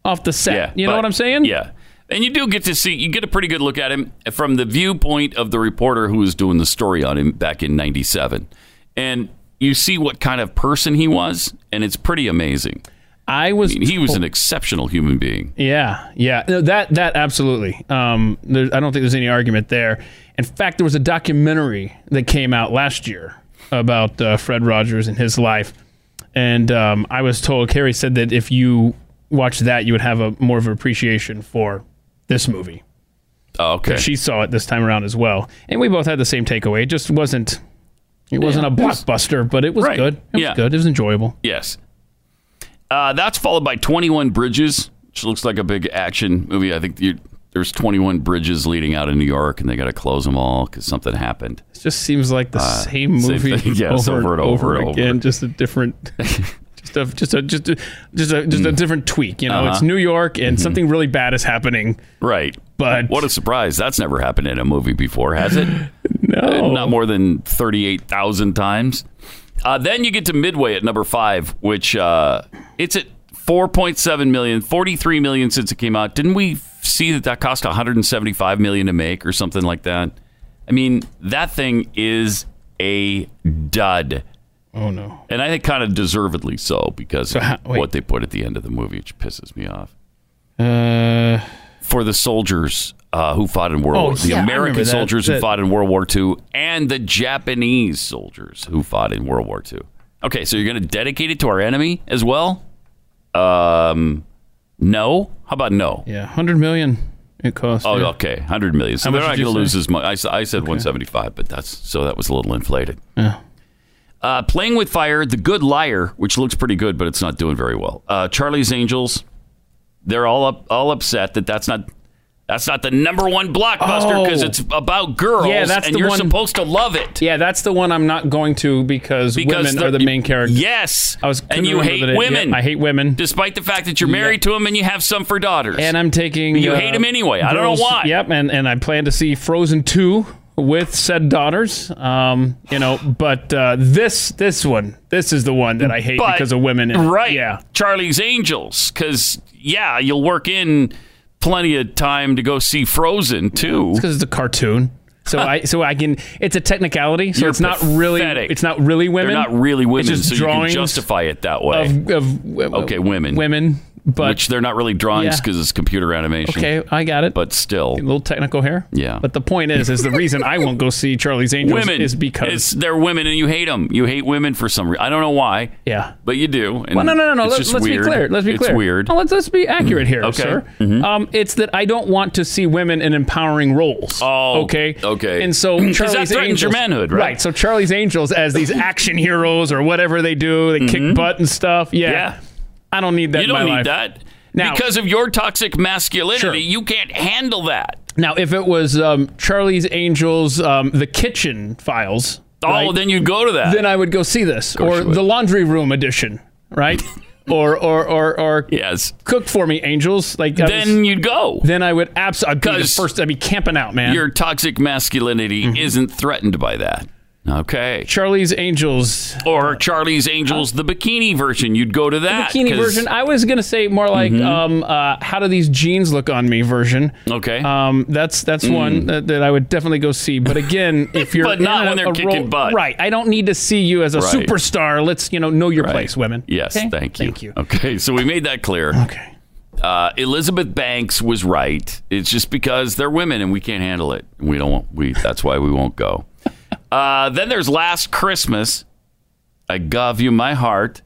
off the set. Yeah, you know but- what I'm saying? Yeah. And you do get to see, you get a pretty good look at him from the viewpoint of the reporter who was doing the story on him back in 97. And you see what kind of person he was, and it's pretty amazing. I was. I mean, he was an exceptional human being. Yeah, yeah, No, that that absolutely. Um, there, I don't think there's any argument there. In fact, there was a documentary that came out last year about uh, Fred Rogers and his life, and um, I was told Carrie said that if you watched that, you would have a more of an appreciation for this movie. Oh, okay. She saw it this time around as well, and we both had the same takeaway. It just wasn't. It wasn't Yeah, a it was- blockbuster, but it was Right. good. It was Yeah. good. It was enjoyable. Yes. Uh, that's followed by 21 Bridges, which looks like a big action movie. I think you, there's 21 bridges leading out of New York, and they got to close them all because something happened. It just seems like the same Uh, same movie thing. Yes, over, over and over, over and again, over. just a different, just a just a just a just a, just a different tweak. You know, Uh-huh. it's New York and something really bad is happening. Right. But What a surprise. That's never happened in a movie before, has it? no, Not more than 38,000 times. Uh, then you get to Midway at number five, which uh, it's at 4.7 million, 43 million since it came out. Didn't we see that that cost 175 million to make or something like that? I mean, that thing is a dud. Oh no. And I think kind of deservedly so because So of what they put at the end of the movie, which pisses me off. Uh, For the soldiers uh, who fought in World Oh, War, the yeah, American that- soldiers who fought in World War II, and the Japanese soldiers who fought in World War II. Okay, so you're going to dedicate it to our enemy as well? Um, no. How about no? yeah, hundred million it costs. Oh, yeah. okay, hundred million. So How they're not going to lose as much. I, I said 175, but that's so that was a little inflated. Yeah. Uh, Playing with Fire, The Good Liar, which looks pretty good, but it's not doing very well. Uh, Charlie's Angels, they're all up, all upset that that's not that's not the number one blockbuster because Oh. it's about girls, Yeah, that's and the you're one- supposed to love it. Yeah, that's the one I'm not going to because, Because women are the main character. Yes, I was and you hate the women. Yeah, I hate women, despite the fact that you're married to them and you have some for daughters. and I'm taking. You uh, them anyway. I don't know why. Yep, and and I plan to see Frozen two with said daughters. Um, you know, but uh, this this one, this is the one that I hate But- because of women. right? Yeah. Charlie's Angels, because yeah, you'll work in plenty of time to go see Frozen too. Because it's a cartoon. So I so I can. It's a technicality. So You're it's not really. pathetic. It's not really women. They're not really women, It's just so you can drawings justify it that way. of, of okay, women. women. But which they're not really drawings Yeah. because it's computer animation. okay, I got it. But still, a little technical here. Yeah. But the point is, is the reason I won't go see Charlie's Angels women is because it's, they're women and you hate them. You hate women for some reason. I don't know why. Yeah. But you do. and Well, no, no, no, no. Let, let's weird. be clear. Let's be clear. it's clear. weird. No, let's let's be accurate here, Okay. sir. Mhm. Um, it's that I don't want to see women in empowering roles. Oh, okay, okay. And so that Charlie's threatens Angels, your manhood, right? Right. So Charlie's Angels as these action heroes or whatever they do, they kick butt and stuff. Yeah. Mm-hmm. Yeah. I don't need that. you in my don't need life. that. Now- because of your toxic masculinity, Sure. you can't handle that. Now, if it was um, Charlie's Angels, um, the Kitchen Files. Oh, right, then you'd go to that. then I would go see this, or the Laundry Room edition, right? or or or or yes. cook for me, angels. Like Then was- you'd go. then I would absolutely be the 'Cause first. I'd be camping out, man. Your toxic masculinity Mm-hmm. isn't threatened by that. Okay. Charlie's Angels Or Charlie's Angels, the bikini version. You'd go to that. bikini 'cause- version. I was gonna say more like Mhm. um, uh, how do these jeans look on me version. Okay. Um, that's that's Mm. one that, that I would definitely go see. But again, if you're But not a- when they're a kicking role- butt. right? I don't need to see you as a Right. superstar. Let's you know know your place, women. Yes, Okay? thank you. Thank you. Okay, so we made that clear. Okay. Uh, Elizabeth Banks was right. It's just because they're women and we can't handle it. We don't. Want, we. That's why we won't go. Uh, then there's Last Christmas. I gave you my heart,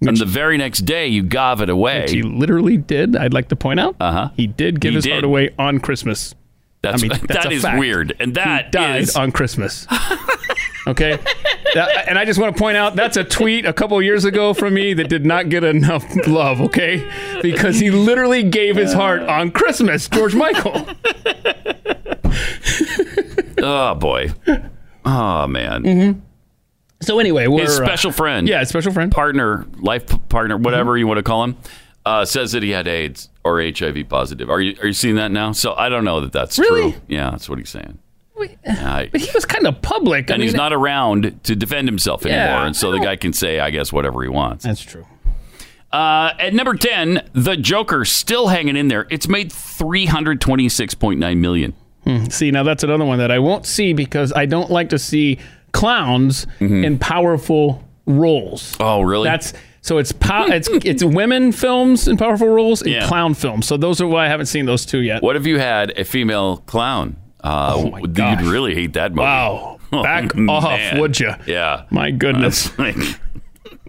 and the very next day you gave it away. He literally did. I'd like to point out. Uh huh. He did give He his did. heart away on Christmas. That's I mean, that's that a is fact. weird, and that he died is- on Christmas. Okay, That- and I just want to point out that's a tweet a couple years ago from me that did not get enough love. Okay, because he literally gave his heart on Christmas. George Michael. oh boy. Oh man. Mm-hmm. So anyway, we're His uh, special friend, yeah, special friend, partner, life partner, whatever Mm-hmm. you want to call him, uh, says that he had AIDS or HIV positive. Are you are you seeing that now? So I don't know that that's Really? true. Yeah, that's what he's saying. I- But he was kind of public. I and he's not around to defend himself anymore, Yeah, and so the guy can say, I guess, whatever he wants. That's true. Uh, at number ten, the Joker still hanging in there. It's made three hundred twenty six point nine million. Hmm. See, now that's another one that I won't see because I don't like to see clowns in powerful roles. Mm-hmm. Oh, really? That's so it's pow- it's it's women films in powerful roles and Yeah. clown films. So those are why I haven't seen those two yet. What if you had a female clown? Uh, Oh, my you'd really hate that movie. Wow. Oh, Back man. off, would you? Yeah. My goodness.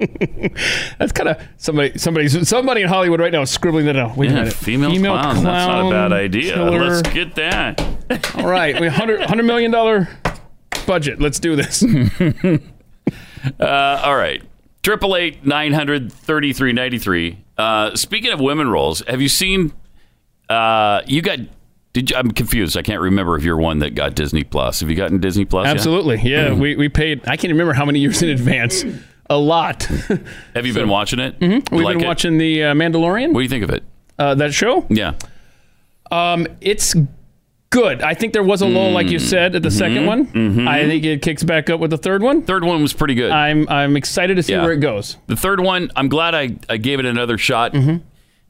That's kind of somebody somebody somebody in Hollywood right now is scribbling that out. Wait a minute. female, clown. That's not a bad idea. killer. Let's get that. All right, we 100 100 million dollar budget. Let's do this. Uh, all right. Triple eight nine hundred thirty three ninety three. Uh, speaking of women roles, have you seen? Uh, you got? Did you, I'm confused. I can't remember if you're one that got Disney Plus. Have you gotten Disney Plus? yet? Absolutely. Yeah, we, we paid I can't remember how many years in advance. A lot. Have you been watching it? Mhm. We've like been it? watching the uh, Mandalorian. What do you think of it? Uh, that show? Yeah. Um, it's good. I think there was a lull, like you said, at the second one. mhm. I think it kicks back up with the third one. Third one was pretty good. I'm I'm excited to see Yeah. where it goes. The third one, I'm glad I, I gave it another shot. Mm-hmm.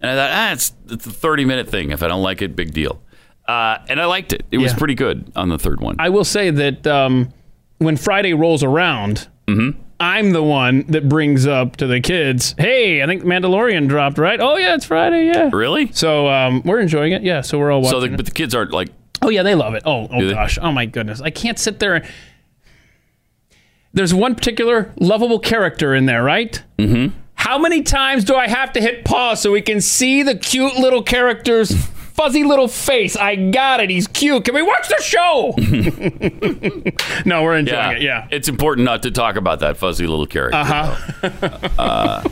And I thought, ah, it's, it's a 30 minute thing. If I don't like it, big deal. Uh, and I liked it. It was Yeah. pretty good on the third one. I will say that um, when Friday rolls around, Mm-hmm. I'm the one that brings up to the kids, "Hey, I think Mandalorian dropped, right? Oh yeah, it's Friday, yeah." Really? So um, we're enjoying it. Yeah. So we're all watching. So, the, it. but the kids aren't like, Oh yeah, they love it. Oh, oh they? gosh. Oh my goodness. I can't sit there. and- There's one particular lovable character in there, right? Mm-hmm. How many times do I have to hit pause so we can see the cute little character's fuzzy little face? I got it. He's cute. Can we watch the show? no, we're enjoying yeah, it. Yeah. It's important not to talk about that fuzzy little character. Uh-huh.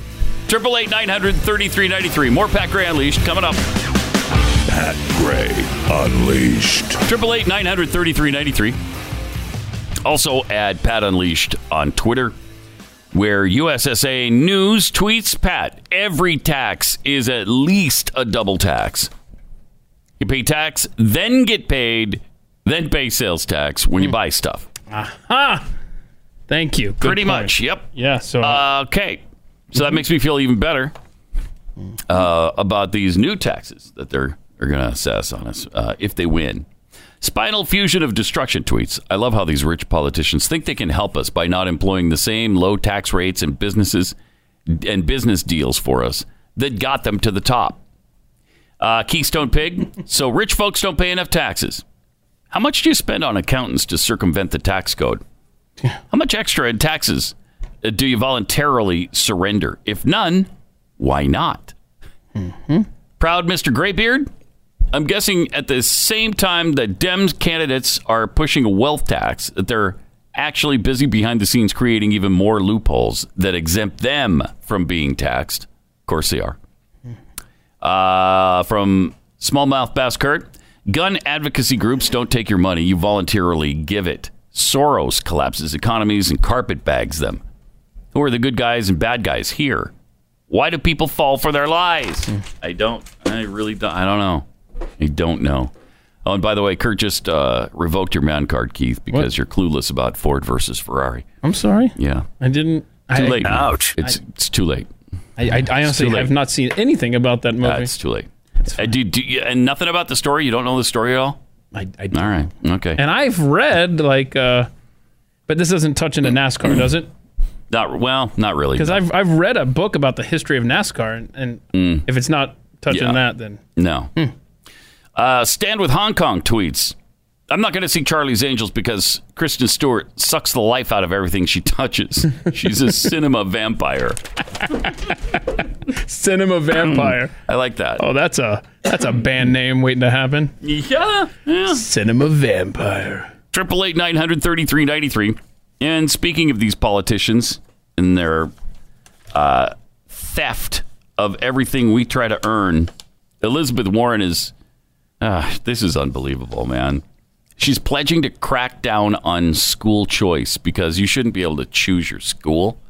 Triple eight nine hundred thirty three ninety three. More Pat Gray Unleashed coming up. Pat Gray Unleashed. Triple eight nine hundred thirty three ninety three. Also add Pat Unleashed on Twitter, where USSA News tweets Pat. Every tax is at least a double tax. You pay tax, then get paid, then pay sales tax when you buy stuff. Ah. Thank you. Good Pretty point. much. Yep. Yeah. So Uh, okay. So that makes me feel even better uh, about these new taxes that they're, they're going to assess on us uh, if they win. Spinal fusion of destruction tweets. I love how these rich politicians think they can help us by not employing the same low tax rates and businesses and business deals for us that got them to the top. Uh, Keystone Pig. So rich folks don't pay enough taxes. How much do you spend on accountants to circumvent the tax code? How much extra in taxes uh, do you voluntarily surrender? If none, why not? Proud Mr. Graybeard? I'm guessing at the same time that Dems candidates are pushing a wealth tax, that they're actually busy behind the scenes creating even more loopholes that exempt them from being taxed. Of course they are. Uh, from Smallmouth Bass Kurt, gun advocacy groups don't take your money, you voluntarily give it. Soros collapses economies and carpetbags them. Who are the good guys and bad guys here? Why do people fall for their lies? I don't. I really don't. I don't know. I don't know. Oh, and by the way, Kurt just uh, revoked your man card, Keith, because What? you're clueless about Ford versus Ferrari. I'm sorry. Yeah. I didn't. Too I, late. Ouch. It's it's too late. I, I, I honestly have not seen anything about that movie. Uh, it's too late. Uh, do, do you, and nothing about the story. You don't know the story at all. I, I All right. Okay. And I've read like, uh, but this doesn't touch into NASCAR, does it? Not well. Not really. Because I've I've read a book about the history of NASCAR, and, and if it's not touching Yeah. that, then No. Uh, Stand with Hong Kong tweets. I'm not going to see Charlie's Angels because Kristen Stewart sucks the life out of everything she touches. She's a cinema vampire. Cinema Vampire. I like that. oh, that's a that's a band name waiting to happen. Yeah. yeah. Cinema Vampire. Triple eight nine hundred thirty three ninety three. And speaking of these politicians and their uh, theft of everything we try to earn, Elizabeth Warren is. Uh, this is unbelievable, man. She's pledging to crack down on school choice because you shouldn't be able to choose your school.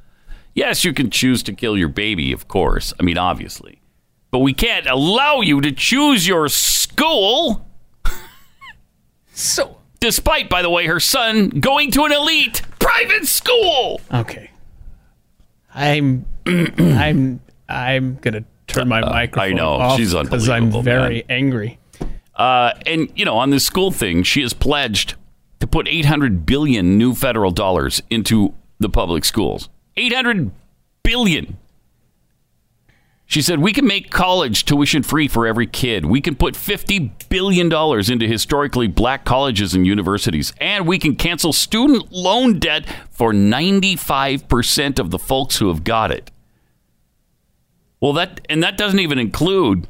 Yes, you can choose to kill your baby, of course. I mean, obviously. But we can't allow you to choose your school. So Despite, by the way, her son going to an elite private school. okay, I'm I'm I'm gonna turn my uh, microphone I know. off She's because I'm very man. angry. Uh, and you know, on this school thing, she has pledged to put 800 billion new federal dollars into the public schools. 800 billion. She said we can make college tuition free for every kid. We can put 50 billion dollars into historically black colleges and universities, and we can cancel student loan debt for 95% of the folks who have got it. Well, that and that doesn't even include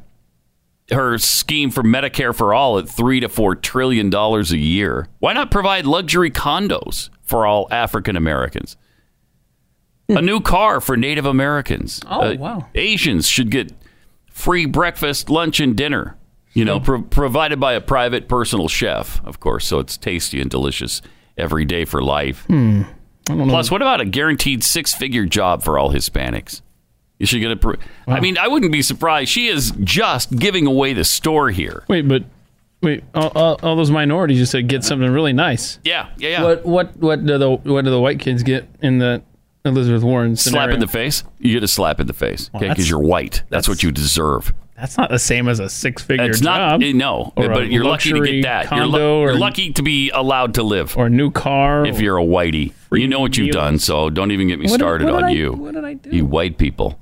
her scheme for Medicare for all at three to four trillion dollars a year. Why not provide luxury condos for all African Americans? A new car for Native Americans. Oh, Uh, wow. Asians should get free breakfast, lunch, and dinner. You know, pro- provided by a private personal chef, of course, so it's tasty and delicious every day for life. Plus, what about a guaranteed six-figure job for all Hispanics? You should get a. Pr- I mean, I wouldn't be surprised. She is just giving away the store here. Wait, but wait, all, all, all those minorities just said get something really nice. Yeah, yeah, yeah. What what what do the what do the white kids get in the Elizabeth Warren scenario? slap in the face? You get a slap in the face, okay? Because you're white. That's, what you deserve. That's not the same as a six-figure job. not. eh, No, but you're lucky to get that. You're, condo you're lucky to be allowed to live. or a new car. if you're a whitey, you know what you've done. So don't even get me What started did on I- you. what did I do? You white people.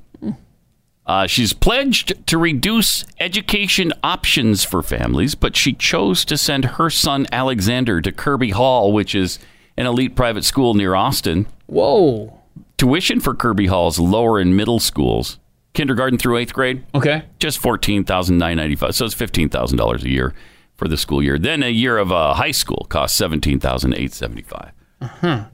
Uh, she's pledged to reduce education options for families, but she chose to send her son Alexander to Kirby Hall, which is an elite private school near Austin. Whoa. Tuition for Kirby Hall's lower in middle schools, kindergarten through eighth grade, Okay. just fourteen thousand nine ninety five. So it's fifteen thousand dollars a year for the school year. Then a year of uh, high school costs seventeen thousand eight seventy five.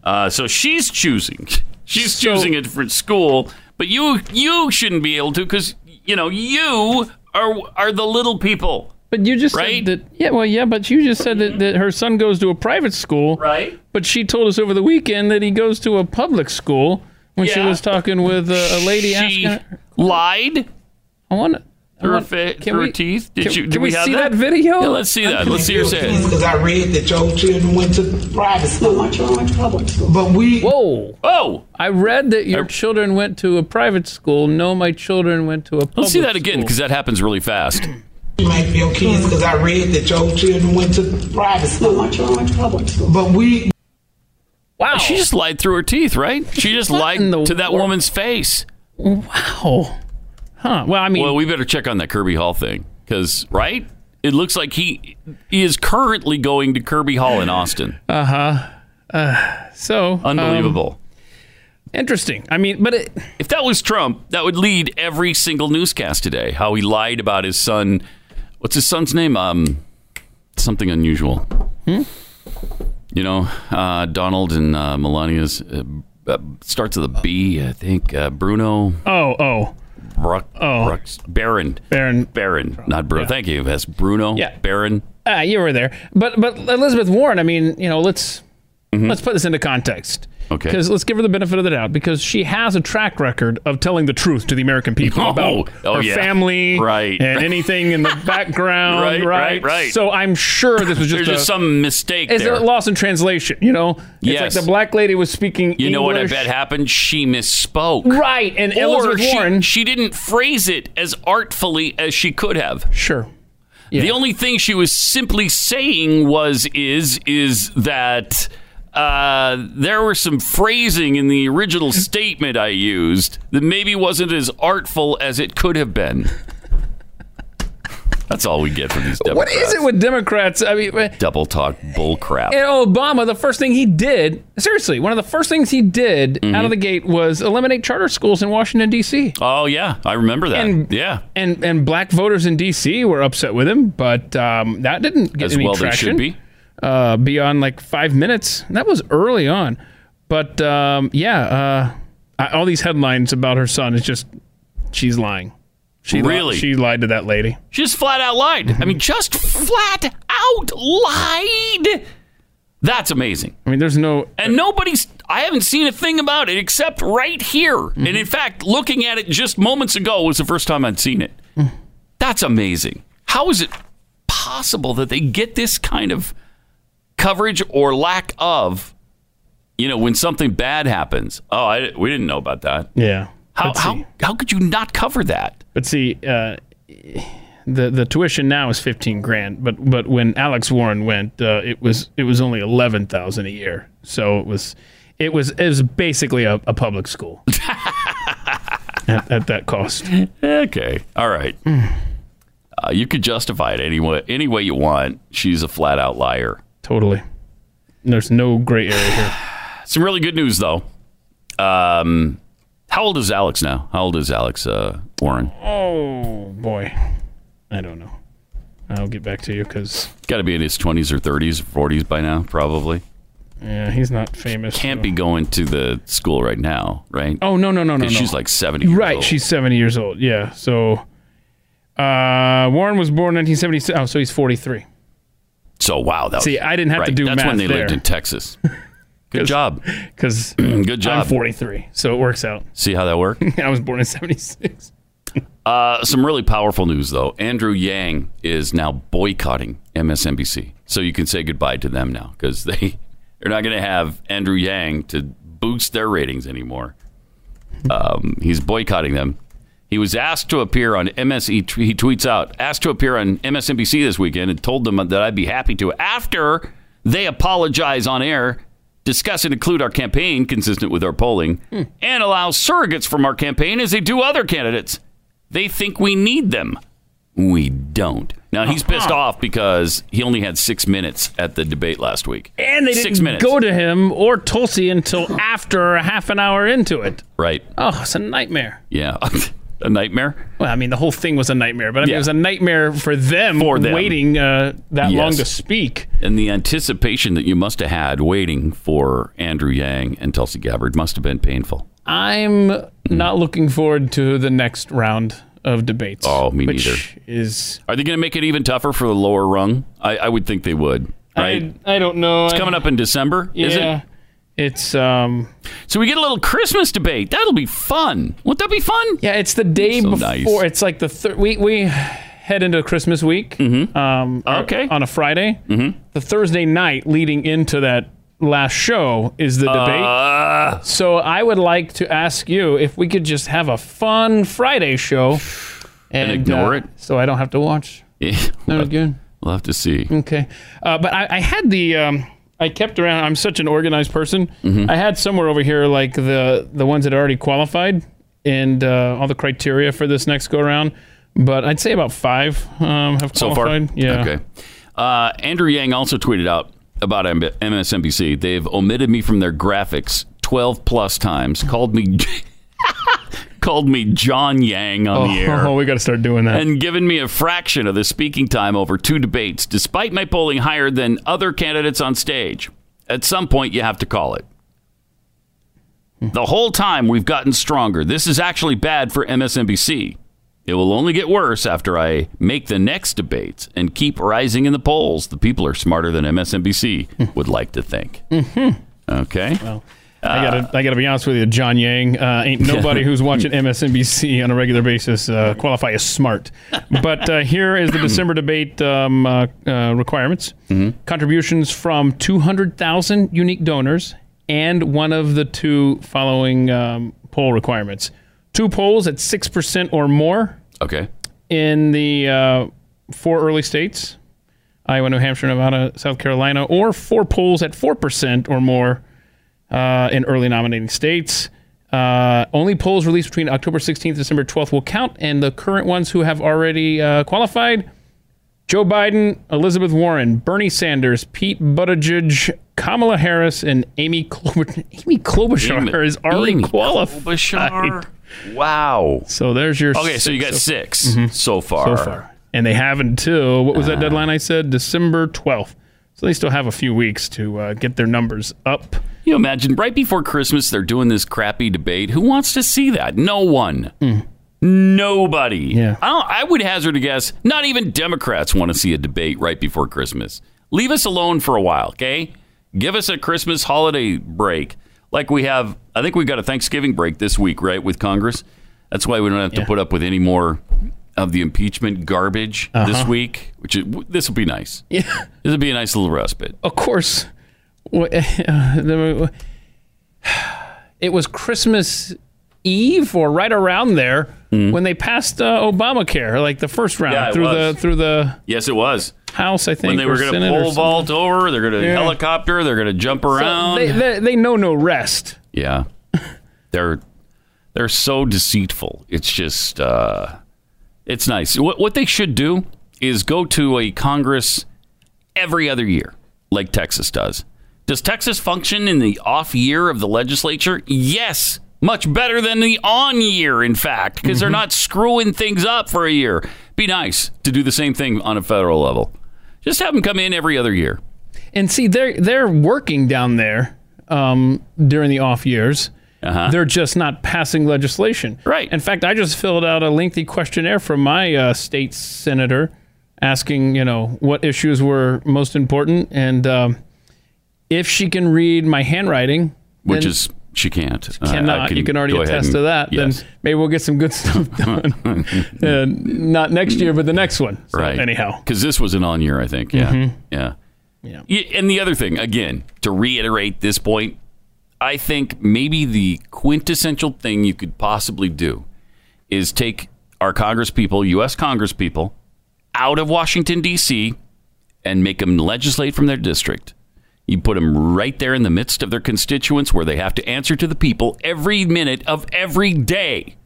Uh, so she's choosing. She's So- choosing a different school, but you you shouldn't be able to because you know you are are the little people, But you just Right? said that. Yeah. Well, yeah. But you just said that, that her son goes to a private school. right? But she told us over the weekend that he goes to a public school when she was talking with a, a lady She asking. Her, lied I want. Through her, fa- can through we- her teeth. Did can- you? can Did we have see that? that video? Yeah, let's see that. Let's see her say it. Because I read that your children went to private school. My children went to public school. But we, Whoa! Oh, I read that your children went to a private school. No, my children went to a public let's see that again because that happens really fast. You might be okay because I read that your children went to private school. No, my children went to public school. But we Wow. She just lied through her teeth, right? She just lied the to that wor- woman's face. Wow. Huh. Well, I mean, Well, we better check on that Kirby Hall thing because, right? It looks like he, he is currently going to Kirby Hall in Austin. Uh-huh. Uh So um, Unbelievable. interesting. I mean, but it, if that was Trump, that would lead every single newscast today. How he lied about his son. What's his son's name? Um, something unusual. Hmm? You know, uh, Donald and uh, Melania's uh, uh, starts with a B, I think. Uh, Bruno oh, oh, Bruck, Oh. Brooks, Barron, Baron. Barron, not Bruno. Thank you. That's Bruno. Yeah. Baron. Ah, you were there. But but Elizabeth Warren, I mean, you know, let's let's put this into context. Okay. Because let's give her the benefit of the doubt because she has a track record of telling the truth to the American people Oh, about oh, her yeah. family Right. and anything in the background. Right, right, right. So I'm sure this was just, There's a, just some mistake it's there. a loss in translation. You know, it's Yes. like the black lady was speaking. you know what I English. bet happened? She misspoke. Right, and or Elizabeth she, Warren. she didn't phrase it as artfully as she could have. Sure. The only thing she was simply saying was is is that uh, there was some phrasing in the original statement I used that maybe wasn't as artful as it could have been. That's all we get from these Democrats. What is it with Democrats? I mean, double talk bull crap? Obama, the first thing he did, seriously, one of the first things he did Mm-hmm. out of the gate was eliminate charter schools in Washington D.C. Oh yeah, I remember that. And- yeah, And and black voters in D.C. were upset with him, but um, that didn't get as any well traction. they should be. Uh, beyond like five minutes. That was early on, but um, yeah, uh, I, all these headlines about her son is just she's lying. She li- Really? she lied to that lady. She just flat out lied. I mean, just flat out lied. That's amazing. I mean, there's no And nobody's, I haven't seen a thing about it except right here. And in fact, looking at it just moments ago was the first time I'd seen it. That's amazing. How is it possible that they get this kind of coverage or lack of, you know, when something bad happens? Oh, I, we didn't know about that. yeah. How, But see- how, how could you not cover that? But see, uh, the the tuition now is fifteen grand. But but when Alex Warren went, uh, it was it was only eleven thousand a year. So it was it was it was basically a, a public school at, at that cost. Okay. All right. Uh, you could justify it any way, any way you want. She's a flat out liar. Totally. There's no gray area here. Some really good news, though. Um, how old is Alex now? How old is Alex uh, Warren? Oh boy, I don't know. I'll get back to you because Got to be in his 20s or 30s or 40s by now, probably. yeah, he's not famous. Can't so- be going to the school right now, right? Oh no no no no 'Cause no. she's like 70 years Right, old. she's 70 years old. Yeah. So uh, Warren was born 1976. Oh, so he's 43. So, wow. That was, See, I didn't have to right, do That's when they lived in Texas. Good job. Because Good job. I'm 43, so it works out. See how that worked? I was born in 76. Uh, some really powerful news, though. Andrew Yang is now boycotting MSNBC, so you can say goodbye to them now because they they're not going to have Andrew Yang to boost their ratings anymore. Um, he's boycotting them. He was asked to appear on MS. He, t- he tweets out, asked to appear on MSNBC this weekend, and told them that I'd be happy to after they apologize on air, discuss and include our campaign consistent with our polling, hmm. and allow surrogates from our campaign as they do other candidates. They think we need them. We don't. Now he's uh-huh. pissed off because he only had six minutes at the debate last week. And they six didn't minutes. go to him or Tulsi until after a half an hour into it. right. Oh, it's a nightmare. Yeah. a nightmare. Well, I mean, the whole thing was a nightmare, but I mean, Yeah. it was a nightmare for them, For them. waiting uh, that long to speak. And the anticipation that you must have had waiting for Andrew Yang and Tulsi Gabbard must have been painful. I'm not looking forward to the next round of debates. Oh, me neither. Is Are they going to make it even tougher for the lower rung? I, I would think they would. Right. I, I don't know. it's coming up in December, Yeah, is it? It's um. So we get a little Christmas debate. That'll be fun. Won't that be fun? Yeah, it's the day So before. nice. It's like the third. We we head into Christmas week. Mm-hmm. Um, Okay. On a Friday. Mm-hmm. The Thursday night leading into that last show is the debate. Uh, So I would like to ask you if we could just have a fun Friday show and, ignore uh, it? so I don't have to watch Yeah, That was good. we'll have to see. Okay, uh, but I, I had the um, I kept around. I'm such an organized person. Mm-hmm. I had somewhere over here like the the ones that already qualified and uh, all the criteria for this next go around. But I'd say about five um, have so far. qualified. Yeah. Okay. Uh, Andrew Yang also tweeted out about M- MSNBC. They've omitted me from their graphics 12 plus times. Called me. called me John Yang on Oh, the air. oh, we got to start doing that. and given me a fraction of the speaking time over two debates, despite my polling higher than other candidates on stage. At some point, you have to call it. The whole time we've gotten stronger. This is actually bad for MSNBC. It will only get worse after I make the next debates and keep rising in the polls. The people are smarter than MSNBC hmm. would like to think. Mm-hmm. Okay. Well, I gotta, I gotta be honest with you, John Yang. Uh, ain't nobody who's watching MSNBC on a regular basis uh, qualify as smart. But uh, here is the December debate um, uh, uh, requirements: contributions from 200,000 unique donors, and one of the two following um, poll requirements: two polls at six percent or more Okay. in the uh, four early states Iowa, New Hampshire, Nevada, South Carolina, or four polls at 4% or more uh, in early nominating states. Uh, only polls released between October 16th and December 12th will count, and the current ones who have already uh, qualified Joe Biden, Elizabeth Warren, Bernie Sanders, Pete Buttigieg, Kamala Harris, and Amy, Klob- Amy Klobuchar Amy- is already Amy qualified. Klobuchar. Wow. So there's your Okay, so you got six six so far. so far. And they have until, what was that deadline I said? December 12th. So they still have a few weeks to uh, get their numbers up. You imagine right before Christmas they're doing this crappy debate. Who wants to see that? No one. Nobody. Hmm. Yeah. I, don't, I would hazard a guess. Not even Democrats want to see a debate right before Christmas. Leave us alone for a while, okay? Give us a Christmas holiday break, like we have. I think we've got a Thanksgiving break this week, right, with Congress. That's why we don't have to Yeah. put up with any more of the impeachment garbage this Uh-huh. week. Which is, this will be nice. Yeah. This will be a nice little respite. Of course. It was Christmas Eve or right around there when they passed uh, Obamacare, like the first round. Yeah, through was. the through the Yes, it was. House, I think. when they were going to pole vault over, they're going to Yeah. helicopter, they're going to jump So around. they, they, they know no rest. yeah, they're they're so deceitful. It's just uh, it's nice. What what they should do is go to a Congress every other year, like Texas does. Does Texas function in the off year of the legislature? Yes, much better than the on year, in fact, because they're not screwing things up for a year. Be nice to do the same thing on a federal level. Just have them come in every other year. And see, they're they're working down there um, during the off years. Uh-huh. They're just not passing legislation. Right. In fact, I just filled out a lengthy questionnaire from my uh, state senator, asking you know what issues were most important, and um, if she can read my handwriting, which is she can't. Uh, I cannot. you can already attest and- to that. Yes. Then maybe we'll get some good stuff done. uh, not next year, but the next one. So, right. Anyhow. because this was an on year, I think. Yeah, Mhm. yeah, Yeah. And the other thing, again, to reiterate this point, I think maybe the quintessential thing you could possibly do is take our Congress people, U.S. Congress people, out of Washington D.C. and make them legislate from their district. You put them right there in the midst of their constituents where they have to answer to the people every minute of every day.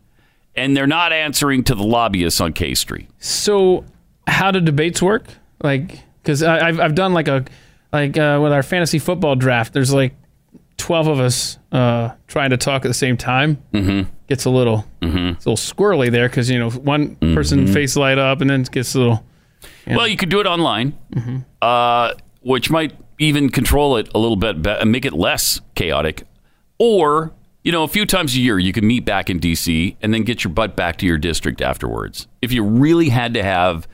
And they're not answering to the lobbyists on K Street. So, how do debates work? Like, because I've I've done like a like uh, with our fantasy football draft. There's like twelve of us uh, trying to talk at the same time. Mm-hmm. Gets a little it's a little squirrely there because you know one person Mhm. face light up and then it gets a little. Well, you could do it online, Mm-hmm. uh, which might even control it a little bit be- and make it less chaotic. Or, you know, a few times a year, you can meet back in D.C. and then get your butt back to your district afterwards. If you really had to have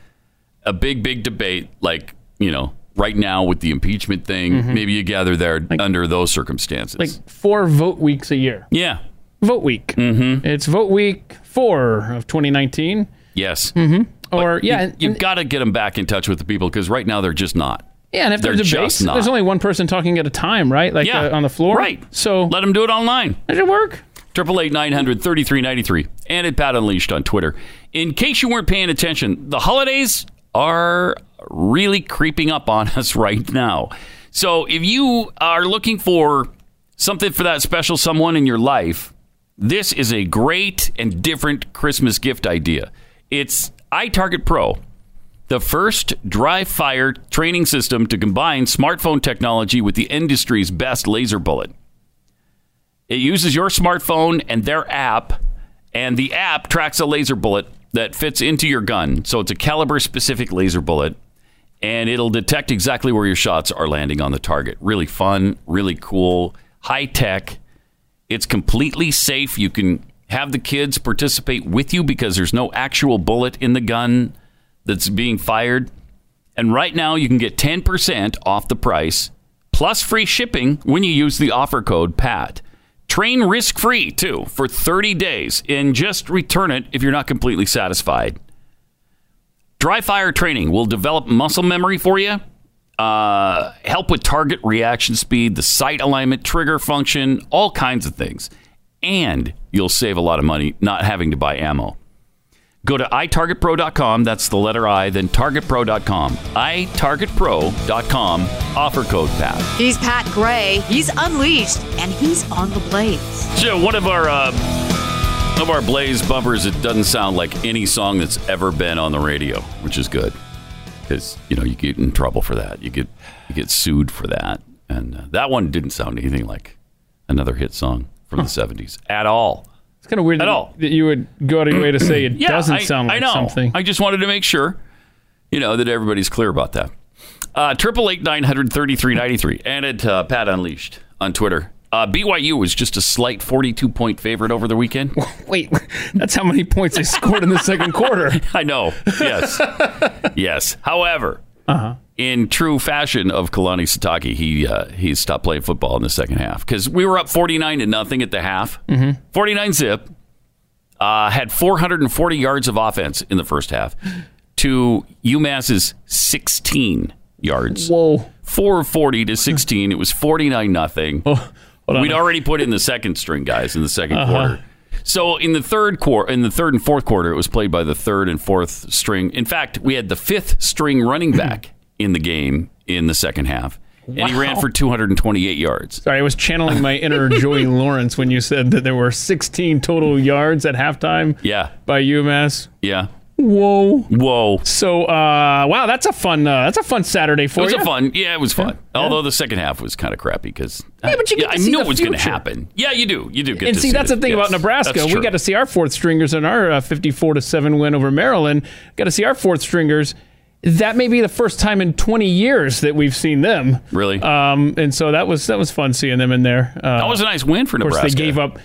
a big, big debate, like, you know, right now with the impeachment thing, Mhm. maybe you gather there under those circumstances. like four vote weeks a year. yeah. Vote week. Mm-hmm. It's vote week four of 2019. Yes. Mm-hmm. Or yeah, You, have got to get them back in touch with the people because right now they're just not. yeah, and if they're there's just debates, there's only one person talking at a time, right? Like Yeah. uh, on the floor, Right. So Let them do it online. does it work? Triple eight nine hundred thirty three ninety three and at Pat Unleashed on Twitter. In case you weren't paying attention, the holidays are really creeping up on us right now. So if you are looking for something for that special someone in your life, this is a great and different Christmas gift idea. It's iTarget Pro, the first dry fire training system to combine smartphone technology with the industry's best laser bullet. It uses your smartphone and their app, and the app tracks a laser bullet that fits into your gun. So it's a caliber specific laser bullet, and it'll detect exactly where your shots are landing on the target. Really fun, really cool, high tech. It's completely safe. You can have the kids participate with you because there's no actual bullet in the gun that's being fired. And right now, you can get 10% off the price plus free shipping when you use the offer code PAT. Train risk free too for 30 days and just return it if you're not completely satisfied. Dry fire training will develop muscle memory for you, uh, help with target reaction speed, the sight alignment, trigger function, all kinds of things. And you'll save a lot of money not having to buy ammo. Go to itargetpro.com, that's the letter I, then targetpro.com. itargetpro.com, offer code PAT. He's Pat Gray. He's unleashed, and he's on the blaze. So one of our uh, of our Blaze bumpers, it doesn't sound like any song that's ever been on the radio, which is good because you know you get in trouble for that. You get you get sued for that, and uh, that one didn't sound anything like another hit song from the '70s at all. It's kind of weird At that, all. that you would go out of your way to say it Yeah, doesn't I, sound like I know. something. I just wanted to make sure, you know, that everybody's clear about that. Uh, Triple eight nine hundred thirty three ninety three, and at uh, Pat Unleashed on Twitter. Uh, BYU was just a slight forty two point favorite over the weekend. Wait, that's how many points they scored in the second quarter. I know. Yes. yes. However, Uh-huh. In true fashion of Kalani Sitake, he uh, he stopped playing football in the second half because we were up forty nine to nothing at the half. Mhm. Forty nine zip. Uh, had four hundred and forty yards of offense in the first half to UMass's sixteen yards. Whoa. Four forty to sixteen. It was forty nine nothing. Oh. We'd already put in the second string guys in the 2nd Uh-huh. quarter. So in the third quarter, in the third and fourth quarter, it was played by the third and fourth string. In fact, we had the fifth string running back in the game in the second half, and he ran for 228 yards. Sorry, I was channeling my inner Joey Lawrence when you said that there were 16 total yards at halftime Yeah, by UMass. yeah. Whoa. Whoa. So, uh, wow, that's a fun. Uh, that's a fun Saturday It for was you. a fun, yeah, it was fun. Although the second half was kind of crappy because Yeah, but you get I to see knew it was going to happen. Yeah, you do, you do get it. and to see, that's it. the thing Yes, about Nebraska. We got to see our fourth stringers in our uh, 54 to seven win over Maryland. Got to see our fourth stringers. That may be the first time in 20 years that we've seen them. really. Um, and so that was that was fun seeing them in there. Uh, that was a nice win for of course, Nebraska. they gave up.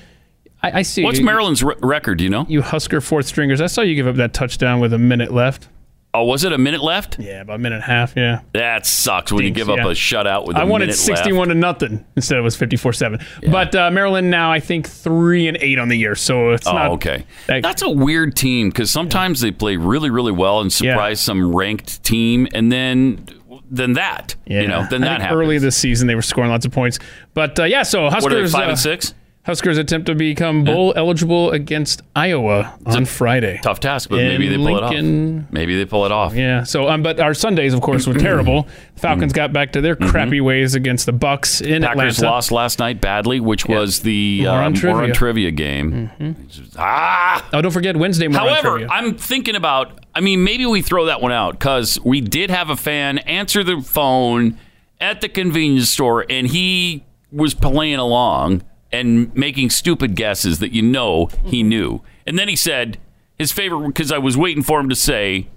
I, I see. What's Maryland's re- record? Do you know? You Husker fourth stringers. I saw you give up that touchdown with a minute left. Oh, was it a minute left? Yeah, about a minute and a half. Yeah. That sucks when you give up yeah. a shutout with a I wanted minute 61 to nothing instead it was 54 7. But uh, Maryland now, I think, 3 and 8 on the year. So it's Oh, not. okay. that- That's a weird team because sometimes they play really, really well and surprise some ranked team, and then then that, you know, then I that happens. Early this season, they were scoring lots of points. But uh, yeah, so Huskers. what are they, five uh, and six? Huskers attempt to become bowl eligible against Iowa on Friday. Tough task, but maybe they pull it off. Maybe they pull it off. Yeah. So, um, but our Sundays, of course, were terrible. The Falcons got back to their crappy ways against the Bucs in Mm-hmm. Packers Atlanta. lost last night badly, which was the Moron um, trivia. trivia game. Ah. Oh, don't forget Wednesday. Moron However, trivia. I'm thinking about. I mean, maybe we throw that one out because we did have a fan answer the phone at the convenience store, and he was playing along and making stupid guesses that you know he knew. And then he said his favorite because I was waiting for him to say,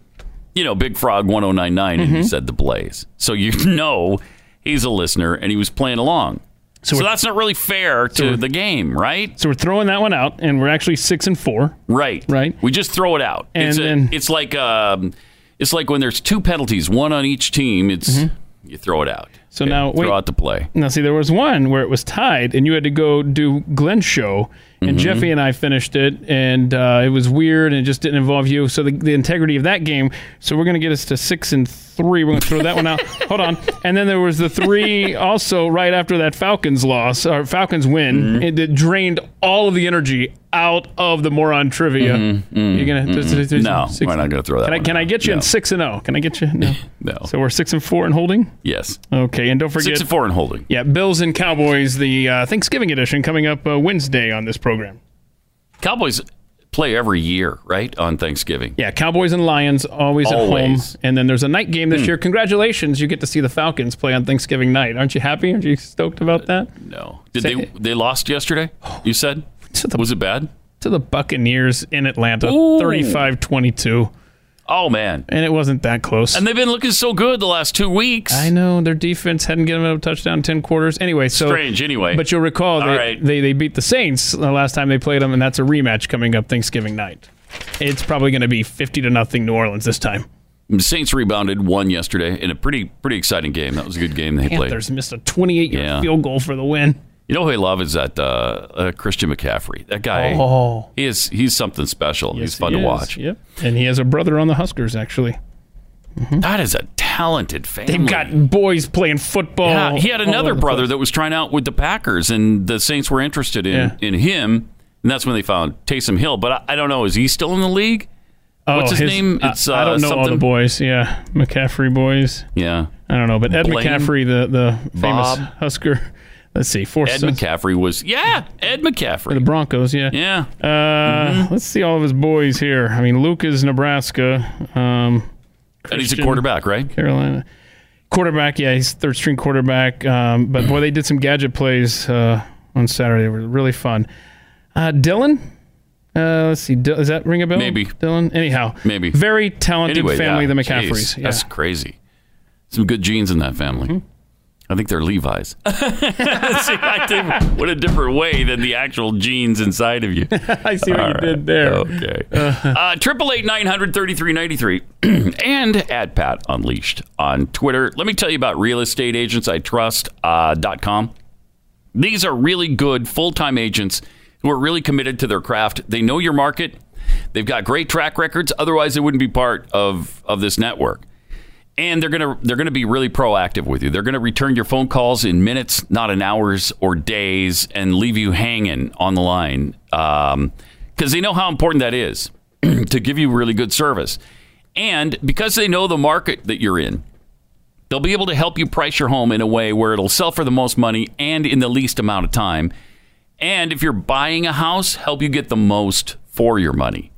you know, Big Frog 1099, and he said the Blaze. So you know he's a listener, and he was playing along. So, we're- that's not really fair to the game, right? so we're throwing that one out, and we're actually six and four. Right. Right. We just throw it out. And it's, a- then- it's like um, it's like when there's two penalties, one on each team. It's Mm-hmm. you throw it out. So now wait. Throw out the play. Now, see, there was one where it was tied, and you had to go do Glenn's show, and Mhm. Jeffy and I finished it, and uh, it was weird, and it just didn't involve you. So the, the integrity of that game. So we're gonna get us to six and three. We're gonna throw that one out. Hold on, and then there was the three also right after that Falcons loss or Falcons win. It, it drained all of the energy out of the moron trivia. You're gonna mhm. No, six- we're not gonna throw that Can I, can I get you in six and zero? Can I get you? No. No. So we're six and four and holding. Yes. Okay, and don't forget Six and four and holding. yeah, Bills and Cowboys, the uh, Thanksgiving edition coming up uh, Wednesday on this program. Cowboys play every year, right? On Thanksgiving. Yeah, Cowboys and Lions always, at home, and then there's a night game this Hmm. year. Congratulations, you get to see the Falcons play on Thanksgiving night. Aren't you happy? Aren't you stoked about that? No. Did Say- they they lost yesterday? You said? Was it bad? To the Buccaneers in Atlanta, Ooh. 35-22. Oh man. And it wasn't that close. And they've been looking so good the last two weeks. I know their defense hadn't given up a touchdown in ten quarters. Anyway, so Strange, anyway. But you'll recall they, right. they they beat the Saints the last time they played them, and that's a rematch coming up Thanksgiving night. It's probably going to be fifty to nothing New Orleans this time. Saints rebounded one yesterday in a pretty pretty exciting game. That was a good game they played. Panthers missed a twenty-eight yard Yeah. field goal for the win. You know who I love is that uh, uh, Christian McCaffrey. That guy, Oh. he is he's something special. he's fun He to is, watch. Yep, and he has a brother on the Huskers actually. That is a talented family. They've got boys playing football. Yeah, he had another brother place. that was trying out with the Packers, and the Saints were interested in Yeah. in him, and that's when they found Taysom Hill. But I, I don't know, is he still in the league? What's his, name? I- It's I, uh, don't know all the something- boys. Yeah, McCaffrey boys. Yeah, I don't know, but Ed Blaine? McCaffrey, the the famous Bob? Husker. Let's see, four Ed sons- McCaffrey was yeah, Ed McCaffrey. the Broncos. Yeah, Yeah, Uh, Let's see all of his boys here. I mean, Luke is Nebraska. Um, and he's a quarterback, right? Carolina. Quarterback, yeah, he's third string quarterback. Um, but boy, they did some gadget plays uh, on Saturday. They were really fun. Uh, Dylan, uh, let's see, does that ring a bell? Maybe. Dylan. Anyhow, Maybe. very talented Anyway, family, yeah, the McCaffreys. yeah. That's crazy. Some good genes in that family. Mm-hmm. I think they're Levi's. See, think what a different way than the actual genes inside of you. I see what All you right. did there. Okay. Uh, Triple eight nine hundred thirty three ninety three, and at Pat Unleashed on Twitter. Let me tell you about real estate agents I trust uh, dot com. These are really good full time agents who are really committed to their craft. They know your market. They've got great track records. Otherwise, they wouldn't be part of of this network and they're gonna they're gonna be really proactive with you. They're gonna return your phone calls in minutes, not in hours or days, and leave you hanging on the line um, because they know how important that is to give you really good service, and because they know the market that you're in. They'll be able to help you price your home in a way where it'll sell for the most money and in the least amount of time. And if you're buying a house, help you get the most for your money.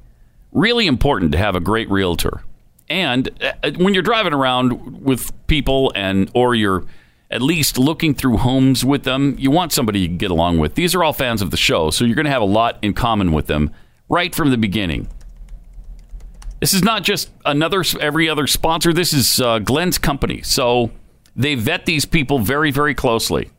Really important to have a great realtor. And uh, when you're driving around with people and or you're at least looking through homes with them, you want somebody you can get along with. These are all fans of the show, so you're going to have a lot in common with them right from the beginning. This is not just another every other sponsor. This is uh, Glenn's company. So they vet these people very, very closely.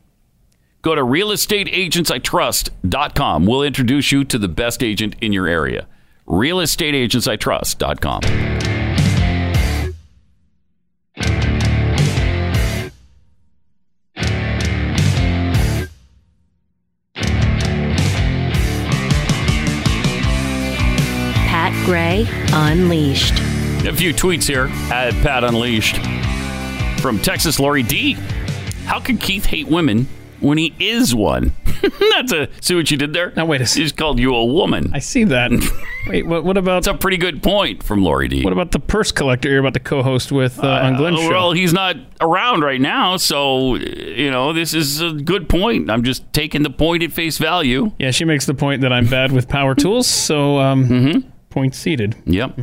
Go to realestateagentsitrust.com. We'll introduce you to the best agent in your area. realestateagentsitrust.com. Gray Unleashed. A few tweets here at Pat Unleashed from Texas Lori D. How can Keith hate women when he is one? That's a see what you did there. Now wait a He's called you a woman. I see that. Wait, what, what about That's a pretty good point from Lori D. what about the purse collector you're about to co-host with uh, on Glenn's Uh, show? well, he's not around right now, so you know this is a good point. I'm just taking the point at face value. yeah, she makes the point that I'm bad with power tools, so um, Mm-hmm. Point seated. Yep.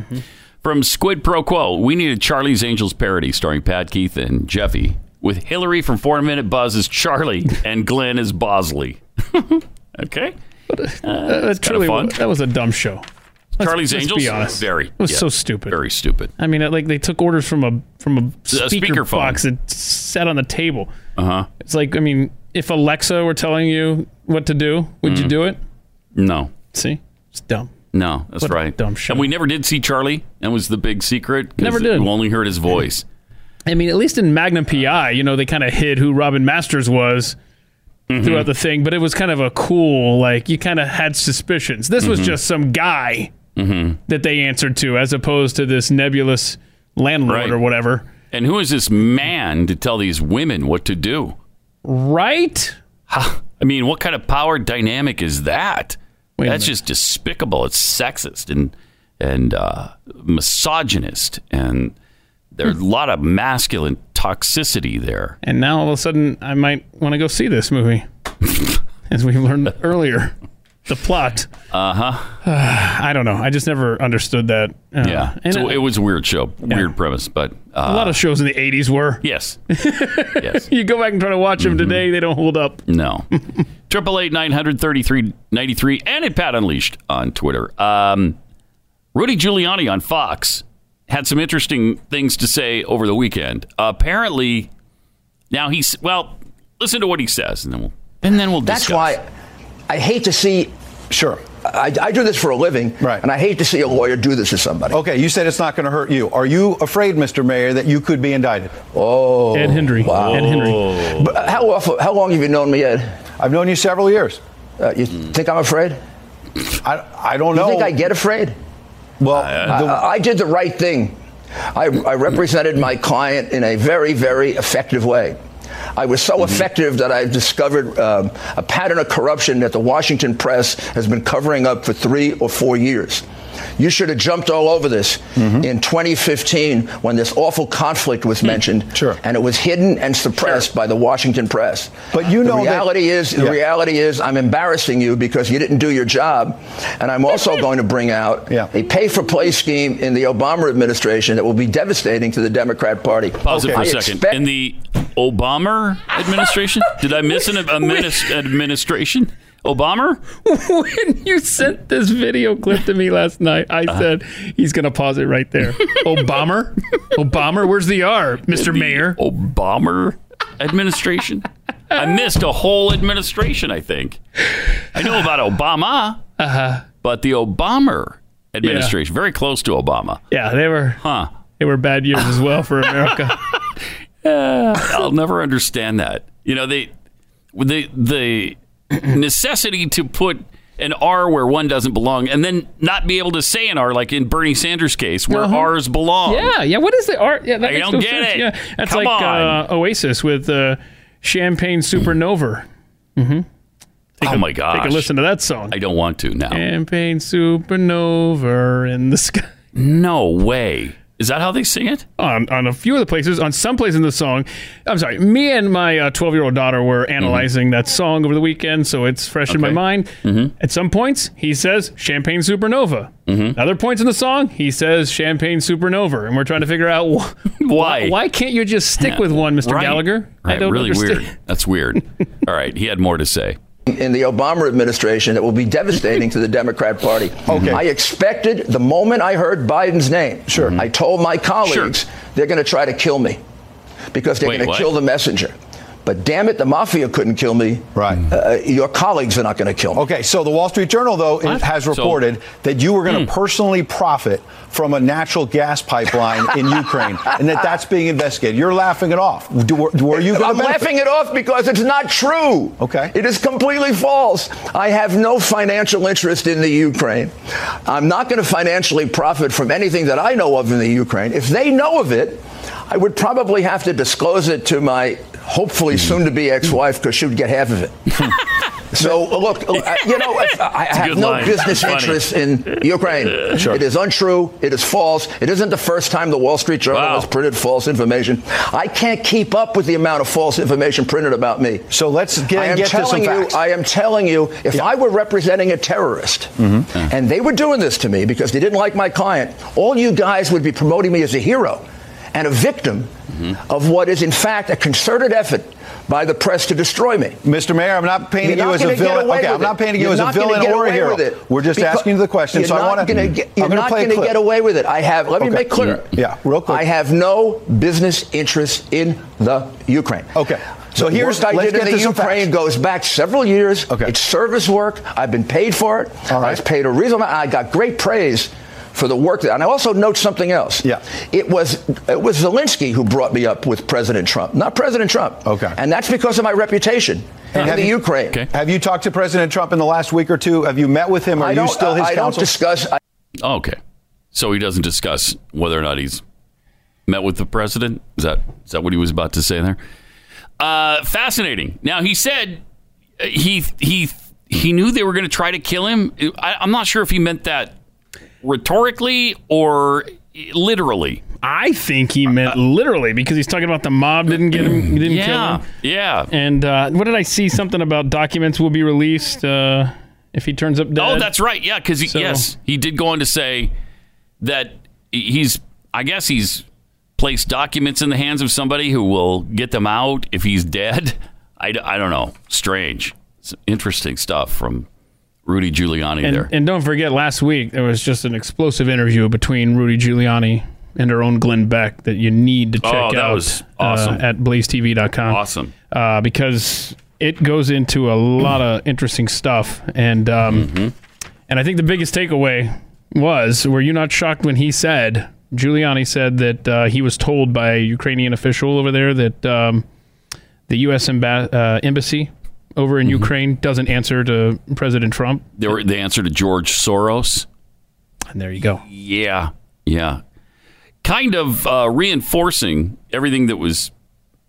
From Squid Pro Quo, we need a Charlie's Angels parody starring Pat Keith and Jeffy, with Hillary from Four Minute Buzz as Charlie and Glenn as Bosley. okay. Uh, that kinda truly fun. that was a dumb show. Let's- Charlie's let's Angels. Be honest. Very. It was yeah, so stupid. Very stupid. I mean, like they took orders from a from a speaker speakerphone. box that sat on the table. Uh huh. It's like, I mean, if Alexa were telling you what to do, would Mm. you do it? No. See, it's dumb. No, that's What right. dumb show. And we never did see Charlie. That was the big secret. Never did. We only heard his voice. I mean, at least in Magnum PI, you know, they kind of hid who Robin Masters was throughout the thing, but it was kind of a cool, like, you kind of had suspicions. This was Mhm. just some guy Mm-hmm. that they answered to, as opposed to this nebulous landlord Right. or whatever. And who is this man to tell these women what to do? Right? I mean, what kind of power dynamic is that? That's just despicable. It's sexist and and uh, misogynist, and there's a lot of masculine toxicity there. And now all of a sudden, I might want to go see this movie, as we learned earlier. The plot. Uh huh. I don't know. I just never understood that. Uh, yeah, and so it- it was a weird show, weird premise, but uh, a lot of shows in the '80s were. yes, yes. You go back and try to watch them today, they don't hold up. No. Triple eight nine hundred thirty three ninety three and at Pat Unleashed on Twitter. Um, Rudy Giuliani on Fox had some interesting things to say over the weekend. apparently, now he's well. Listen to what he says, and then we'll and then we'll. That's discuss. why I hate to see. Sure. I, I do this for a living, right? And I hate to see a lawyer do this to somebody. Okay, you said it's not going to hurt you. Are you afraid, Mr. Mayor, that you could be indicted? Oh, Ed Henry. Wow. Ed Henry. But how often, how long have you known me, Ed? I've known you several years. Uh, you think I'm afraid? I, I don't You know. You think I get afraid? Well, I, I did the right thing. I, I represented my client in a very, very effective way. I was so mm-hmm. effective that I've discovered um, a pattern of corruption that the Washington press has been covering up for three or four years. You should have jumped all over this mm-hmm. in 2015 when this awful conflict was mm-hmm. mentioned, sure. and it was hidden and suppressed by the Washington press. But you the know that- reality is, the reality is, I'm embarrassing you because you didn't do your job, and I'm also going to bring out a pay-for-play scheme in the Obama administration that will be devastating to the Democrat Party. Pause it for I a second. expect- In the Obama administration, did I miss an adminis- administration? Obama? when you sent this video clip to me last night, I Uh-huh. said he's going to pause it right there. Obama? Obama? Where's the R, Mr. The Mayor? Obama administration? I missed a whole administration, I think. I know about Obama, Uh-huh. but the Obama administration, very close to Obama. Yeah, they were. Huh. They were bad years as well for America. I'll never understand that. You know, they the the necessity to put an R where one doesn't belong, and then not be able to say an R, like in Bernie Sanders' case, where Uh-huh. R's belong. Yeah, yeah. What is the art? Yeah, that I don't no get sense. it. Yeah, that's Come like uh, Oasis with uh, Champagne Supernova. Mm-hmm. oh my gosh! Take a listen to that song. I don't want to now. Champagne Supernova in the sky. No way. Is that how they sing it? On, on a few of the places, on some places in the song, I'm sorry, me and my 12 year old daughter were analyzing that song over the weekend, so it's fresh in my mind. Mm-hmm. At some points, he says Champagne Supernova. Mm-hmm. Other points in the song, he says Champagne Supernova, and we're trying to figure out wh- Why? Why can't you just stick Yeah. with one, Mr. Right. Gallagher? Right, I don't really understand. weird. That's weird. All right, he had more to say. In the Obama administration that will be devastating to the Democrat Party. Okay. I expected the moment I heard Biden's name. Sure. I told my colleagues they're going to try to kill me because they're going to kill the messenger. But damn it, the mafia couldn't kill me. Right. Uh, your colleagues are not going to kill me. Okay, so the Wall Street Journal, though, it has So- reported that you were going to personally profit from a natural gas pipeline in Ukraine, and that that's being investigated. You're laughing it off. Do, were you I'm to laughing it off because it's not true. Okay. It is completely false. I have no financial interest in the Ukraine. I'm not going to financially profit from anything that I know of in the Ukraine. If they know of it, I would probably have to disclose it to my hopefully soon to be ex wife because she would get half of it. So look, uh, you know, I I have no line. business interest in Ukraine. It is untrue. It is false. It isn't the first time the Wall Street Journal has printed false information. I can't keep up with the amount of false information printed about me. So let's get, I am get to some telling you, facts. I am telling you, if I were representing a terrorist Mm-hmm. and they were doing this to me because they didn't like my client, all you guys would be promoting me as a hero and a victim Mm-hmm. of what is in fact a concerted effort by the press to destroy me. Mr. Mayor, I'm not painting You're you not as a villain. Okay, I'm not painting you as a villain or a hero. We're just Because asking you the question. So I want to. You're I'm not going to get away with it. I have. Let me make clear. Yeah, real quick. I have no business interest in the Ukraine. Okay. So the here's- work I let's did in the Ukraine goes back several years. Okay. It's service work. I've been paid for it. I was paid a reasonable. I got great praise for the work that. And I also note something else. Yeah. It was it was Zelensky who brought me up with President Trump, not President Trump. Okay. And that's because of my reputation in have the you, Ukraine. Have you talked to President Trump in the last week or two? Have you met with him? Are you still his I don't counsel? discuss. I, Okay. So he doesn't discuss whether or not he's met with the president. Is that is that what he was about to say there? Uh, fascinating. Now he said uh, he he he knew they were going to try to kill him. I, I'm not sure if he meant that rhetorically or literally. I think he meant literally because he's talking about the mob didn't get him, didn't Yeah, kill him. yeah. And uh, what did I see? Something about documents will be released uh, if he turns up dead. Oh, that's right. Yeah, because So- yes, he did go on to say that he's. I guess he's placed documents in the hands of somebody who will get them out if he's dead. I, I don't know. Strange. It's interesting stuff from Rudy Giuliani And, there. and don't forget, last week there was just an explosive interview between Rudy Giuliani and our own Glenn Beck that you need to check Oh, that out was awesome. uh, at blazetv.com. Awesome. Uh, because it goes into a lot of interesting stuff. And, um, Mm-hmm. and I think the biggest takeaway was were you not shocked when he said, Giuliani said that uh, he was told by a Ukrainian official over there that um, the U.S. Emba- uh, embassy over in Ukraine doesn't answer to President Trump. They were the answer to George Soros. And there you go. Yeah, yeah. Kind of uh, reinforcing everything that was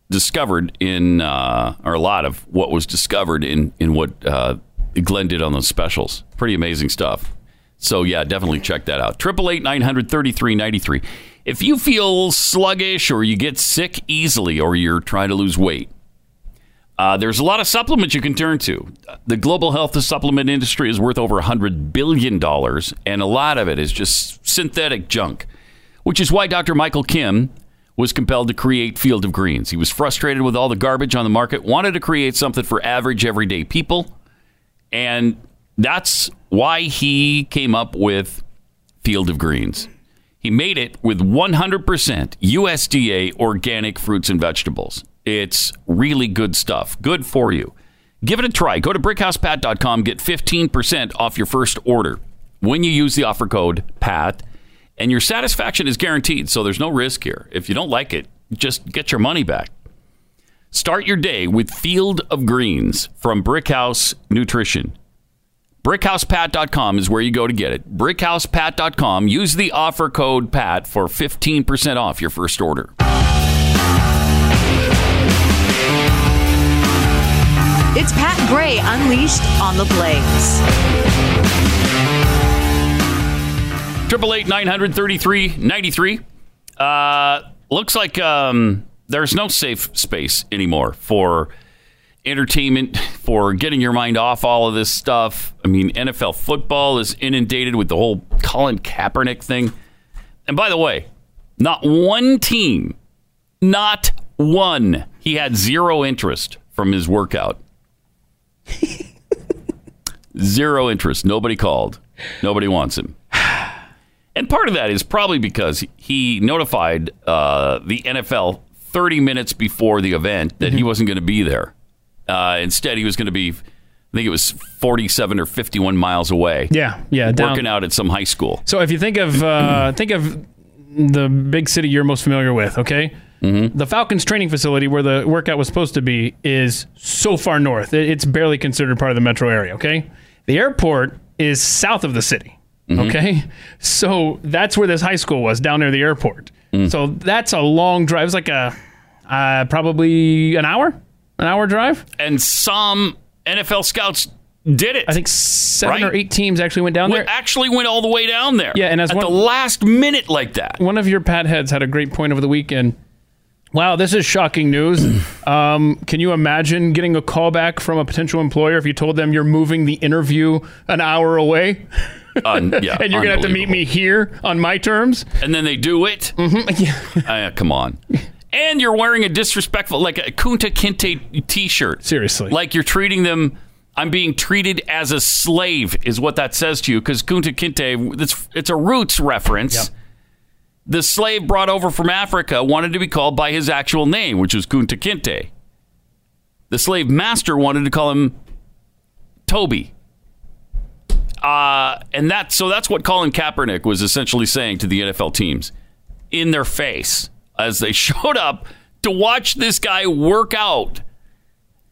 discovered in, uh, or a lot of what was discovered in in what uh, Glenn did on those specials. Pretty amazing stuff. So yeah, definitely check that out. Triple eight nine hundred thirty three ninety three. If you feel sluggish or you get sick easily or you're trying to lose weight, uh, there's a lot of supplements you can turn to. The global health supplement industry is worth over $100 billion, and a lot of it is just synthetic junk, which is why Dr. Michael Kim was compelled to create Field of Greens. He was frustrated with all the garbage on the market, wanted to create something for average, everyday people, and that's why he came up with Field of Greens. He made it with 100% USDA organic fruits and vegetables. It's really good stuff. Good for you. Give it a try. Go to brickhousepat.com, get 15% off your first order when you use the offer code PAT, and your satisfaction is guaranteed, so there's no risk here. If you don't like it, just get your money back. Start your day with Field of Greens from Brickhouse Nutrition. BrickhousePat.com is where you go to get it. BrickhousePat.com. Use the offer code PAT for 15% off your first order. It's Pat Gray Unleashed on the Blaze. Triple eight nine hundred thirty three ninety three. Uh, looks like um, there's no safe space anymore for entertainment, for getting your mind off all of this stuff. I mean, NFL football is inundated with the whole Colin Kaepernick thing. And by the way, not one team, not one, he had zero interest from his workout. Zero interest. Nobody called. Nobody wants him. And part of that is probably because he notified uh, the NFL 30 minutes before the event that he wasn't going to be there. Uh, instead, he was going to be, I think it was 47 or 51 miles away. Yeah, yeah, down- Working out at some high school. So if you think of uh, think of the big city you're most familiar with, okay? Mm-hmm. The Falcons training facility where the workout was supposed to be is so far north. It's barely considered part of the metro area, okay? The airport is south of the city, Mhm. okay? So that's where this high school was, down near the airport. Mm. So that's a long drive. It's like a uh, probably an hour, an hour drive. And some NFL scouts did it. I think seven Right? or eight teams actually went down Went- there. actually went all the way down there. Yeah, and as at one- the last minute like that. One of your pad heads had a great point over the weekend. Wow, this is shocking news. um, can you imagine getting a call back from a potential employer if you told them you're moving the interview an hour away? Un- yeah, and you're going to have to meet me here on my terms? and then they do it. Mm-hmm. Uh, come on. And you're wearing a disrespectful, like a Kunta Kinte T-shirt. Seriously, like you're treating them. I'm being treated as a slave, is what that says to you. Because Kunta Kinte, it's it's a roots reference. The slave brought over from Africa wanted to be called by his actual name, which was Kunta Kinte. The slave master wanted to call him Toby. Uh, and that so that's what Colin Kaepernick was essentially saying to the NFL teams in their face as they showed up to watch this guy work out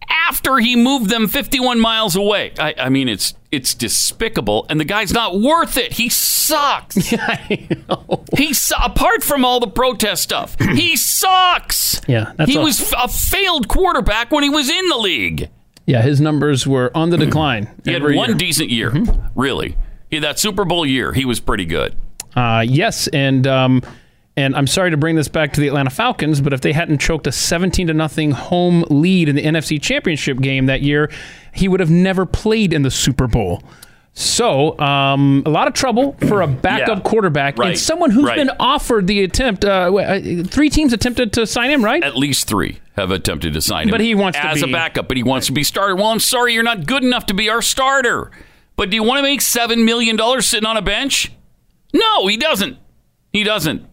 after he moved them 51 miles away. I, I mean, it's it's despicable, and the guy's not worth it. He sucks. He's apart from all the protest stuff. he sucks. Yeah, that's he was a failed quarterback when he was in the league. Yeah, his numbers were on the decline. He had every one year. decent year, really. He, that Super Bowl year, he was pretty good. Uh, yes, and um, and I'm sorry to bring this back to the Atlanta Falcons, but if they hadn't choked a 17 to nothing home lead in the NFC Championship game that year, he would have never played in the Super Bowl. So, um, a lot of trouble for a backup Yeah. quarterback Right. and someone who's Right. been offered the attempt. Uh, uh, three teams attempted to sign him, right? At least three have attempted to sign him. But he wants to as a backup, but he wants to be starter. Well, I'm sorry, you're not good enough to be our starter. But do you want to make seven million dollars sitting on a bench? No, he doesn't. He doesn't.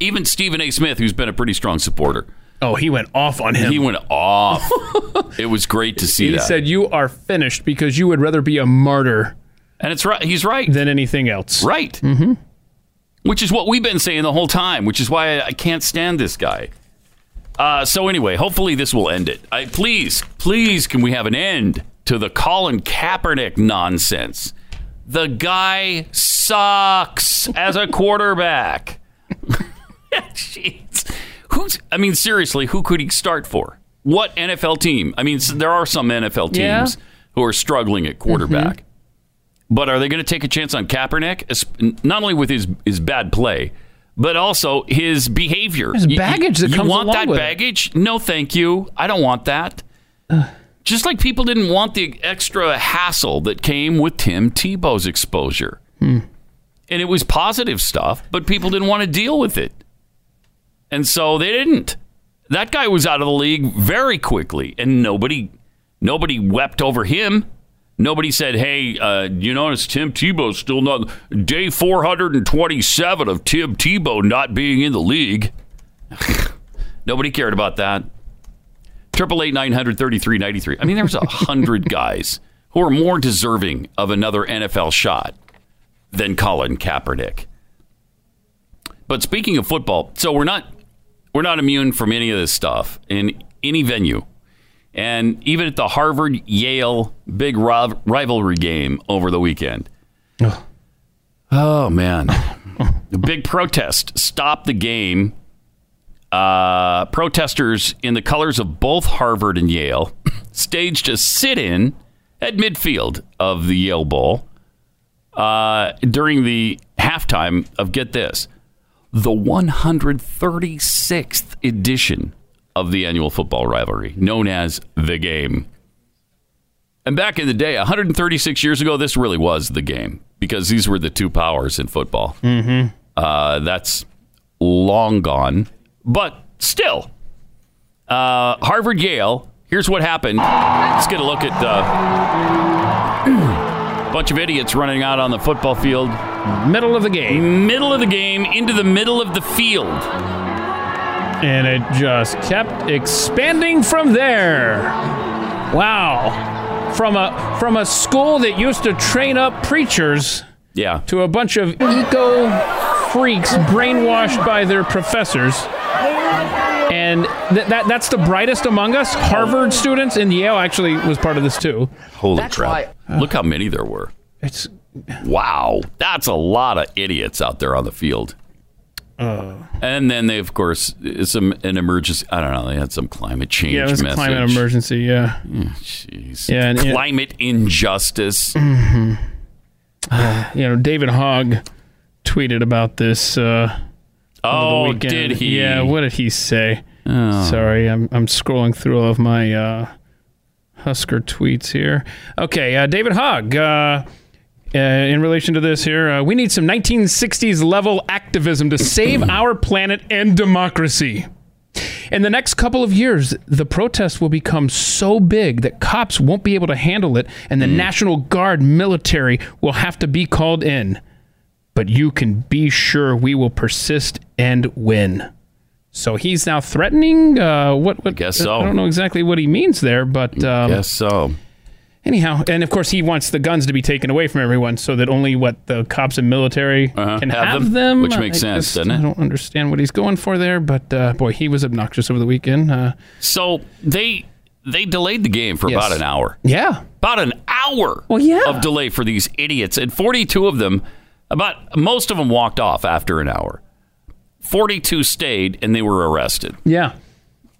Even Stephen A. Smith, who's been a pretty strong supporter, Oh, he went off on him. he went off. it was great to see He that. said, "You are finished because you would rather be a martyr and it's right. He's right. than anything else." Right. Mm-hmm. Which is what we've been saying the whole time, which is why I, I can't stand this guy. Uh, so, anyway, hopefully this will end it. I, please, please, can we have an end to the Colin Kaepernick nonsense? The guy sucks as a quarterback. Jeez. Who's, I mean, seriously, who could he start for? What NFL team? I mean, there are some NFL teams Yeah. who are struggling at quarterback. But are they going to take a chance on Kaepernick? Not only with his his bad play, but also his behavior. His You- you- baggage that you comes want along that with it. baggage? No, thank you. I don't want that. Just like people didn't want the extra hassle that came with Tim Tebow's exposure. Hmm. And it was positive stuff, but people didn't want to deal with it. And so they didn't. That guy was out of the league very quickly, and nobody nobody wept over him. Nobody said, "Hey, uh, you notice Tim Tebow's still not day 427 of Tim Tebow not being in the league." nobody cared about that. Triple eight nine hundred thirty three ninety three. I mean, there's a hundred guys who are more deserving of another NFL shot than Colin Kaepernick. But speaking of football, so we're not we're not immune from any of this stuff in any venue. And even at the Harvard Yale big riv- rivalry game over the weekend. Oh man. the big protest stopped the game. Uh, protesters in the colors of both Harvard and Yale staged a sit-in at midfield of the Yale Bowl uh, during the halftime of get this the 136th edition of the annual football rivalry known as the game. And back in the day 136 years ago this really was the game because these were the two powers in football. Mm-hmm. uh, that's long gone but still uh, harvard yale here's what happened. Let's get a look at uh, a bunch of idiots running out on the football field Middle of the game. middle of the game into the middle of the field And it just kept expanding from there. Wow. From a from a school that used to train up preachers yeah to a bunch of eco freaks brainwashed by their professors. And th- that that's the brightest among us. Harvard students and Yale actually was part of this too. Holy That's crap. Uh. Look how many there were. It's Wow. That's a lot of idiots out there on the field. uh, And then they, of course, some an emergency. I don't know. They had some climate change yeah, it was a climate emergency. Yeah. Jeez. Yeah, and- yeah. climate injustice. Mhm. Uh, you know, David Hogg tweeted about this. Uh, Oh, did he? Yeah. What did he say? Oh. Sorry, I'm I'm scrolling through all of my uh, Husker tweets here. Okay, uh, David Hogg. Uh, in relation to this here, uh, we need some 1960s level activism to save our planet and democracy. In the next couple of years, the protests will become so big that cops won't be able to handle it, and the National Guard military will have to be called in. But you can be sure we will persist and win. So he's now threatening. Uh, what? What? guess so. I don't know exactly what he means there, but um, Guess so. Anyhow, and of course he wants the guns to be taken away from everyone, so that only what the cops and military Uh-huh. can Have have, them, them, which makes I sense, just- doesn't it? I don't understand what he's going for there, but uh, boy, he was obnoxious over the weekend. Uh, So they they delayed the game for Yes. about an hour. yeah, About an hour Well, yeah. of delay for these idiots. And 42 of them, about most of them walked off after an hour. 42 stayed and they were arrested. yeah.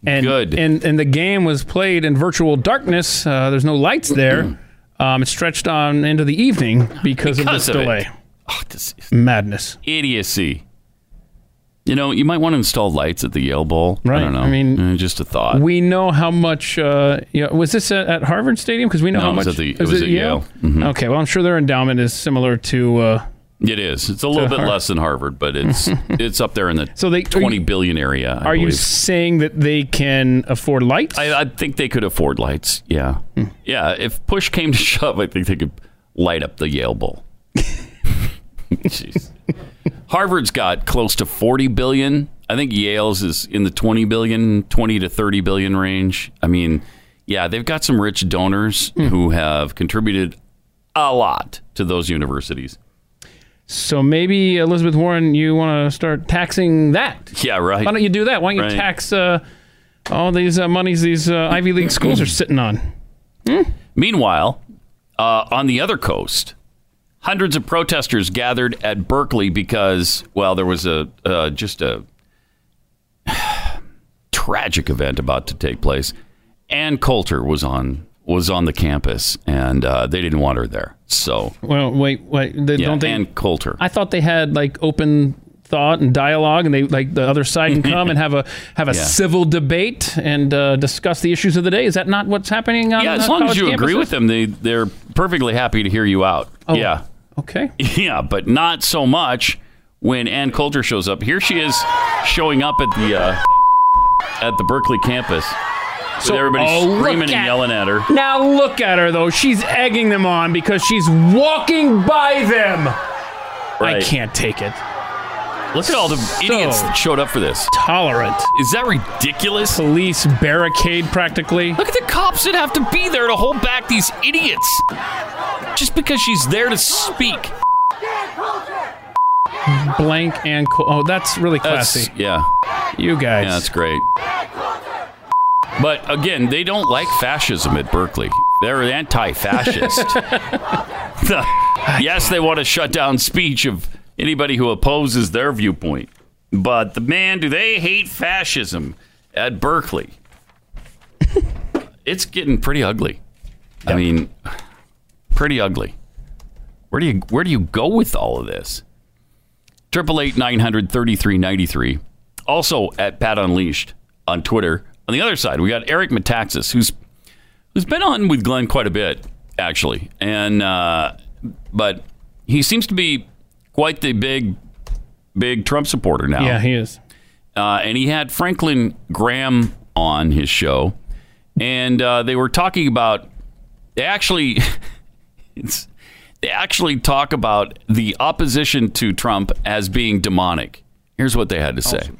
And, Good. And and the game was played in virtual darkness. Uh, there's no lights there. um, it stretched on into the evening because, Because of of this it. delay. Oh, this is Madness. idiocy. You know, you might want to install lights at the Yale Bowl. I Right. don't know. I mean, Uh, just a thought. We know how much. Uh, you know, was this at, at Harvard Stadium? Because we know No, how it was much. at the- it was at Yale. Mhm. Okay, well, I'm sure their endowment is similar to. Uh, it is. It's a little bit less than Harvard, but it's it's up there in the So they- are you- twenty billion area. I are you saying that they can afford lights? I, I think they could afford lights. Yeah, Hmm. yeah. If push came to shove, I think they could light up the Yale Bowl. Jeez. Harvard's got close to forty billion. I think Yale's is in the 20 billion, 20 to 30 billion range. I mean, yeah, they've got some rich donors Hmm. who have contributed a lot to those universities. So maybe Elizabeth Warren, you want to start taxing that? Yeah, right. Why don't you do that? Why don't you Right. tax uh, all these uh, monies these uh, Ivy League schools are sitting on? Meanwhile, uh, on the other coast, hundreds of protesters gathered at Berkeley because, well, there was a uh, just a tragic event about to take place. Ann Coulter was on was on the campus, and uh, they didn't want her there. So, Well, wait, wait. They, yeah, don't they? Ann Coulter. I thought they had like open thought and dialogue, and they like the other side can come and have a have a Yeah. civil debate and uh, discuss the issues of the day. Is that not what's happening on yeah, as long as you agree with them, they they're perfectly happy to hear you out. Oh. Yeah. Okay. Yeah, but not so much when Ann Coulter shows up. Here she is showing up at the uh, at the Berkeley campus with everybody oh, screaming and yelling at her. Now look at her though; she's egging them on because she's walking by them. I can't take it. Look at all the idiots that showed up for this. Tolerant. Is that ridiculous? Police barricade practically. Look at the cops that have to be there to hold back these idiots. Just because she's there to speak. Blank and co- oh, that's really That's- classy. yeah. You guys. Yeah, that's great. But again, they don't like fascism at Berkeley. They're anti-fascist. yes, they want to shut down speech of anybody who opposes their viewpoint. But the man, do they hate fascism at Berkeley? it's getting pretty ugly. I mean, pretty ugly. Where do you where do you go with all of this? Triple eight nine hundred thirty three ninety three. Also at Pat Unleashed on Twitter. On the other side, we got Eric Metaxas, who's who's been on with Glenn quite a bit, actually, and uh, but he seems to be quite the big, big Trump supporter now. Yeah, he is. Uh, and he had Franklin Graham on his show, and uh, they were talking about. They actually, it's, they actually talk about the opposition to Trump as being demonic. Here's what they had to say.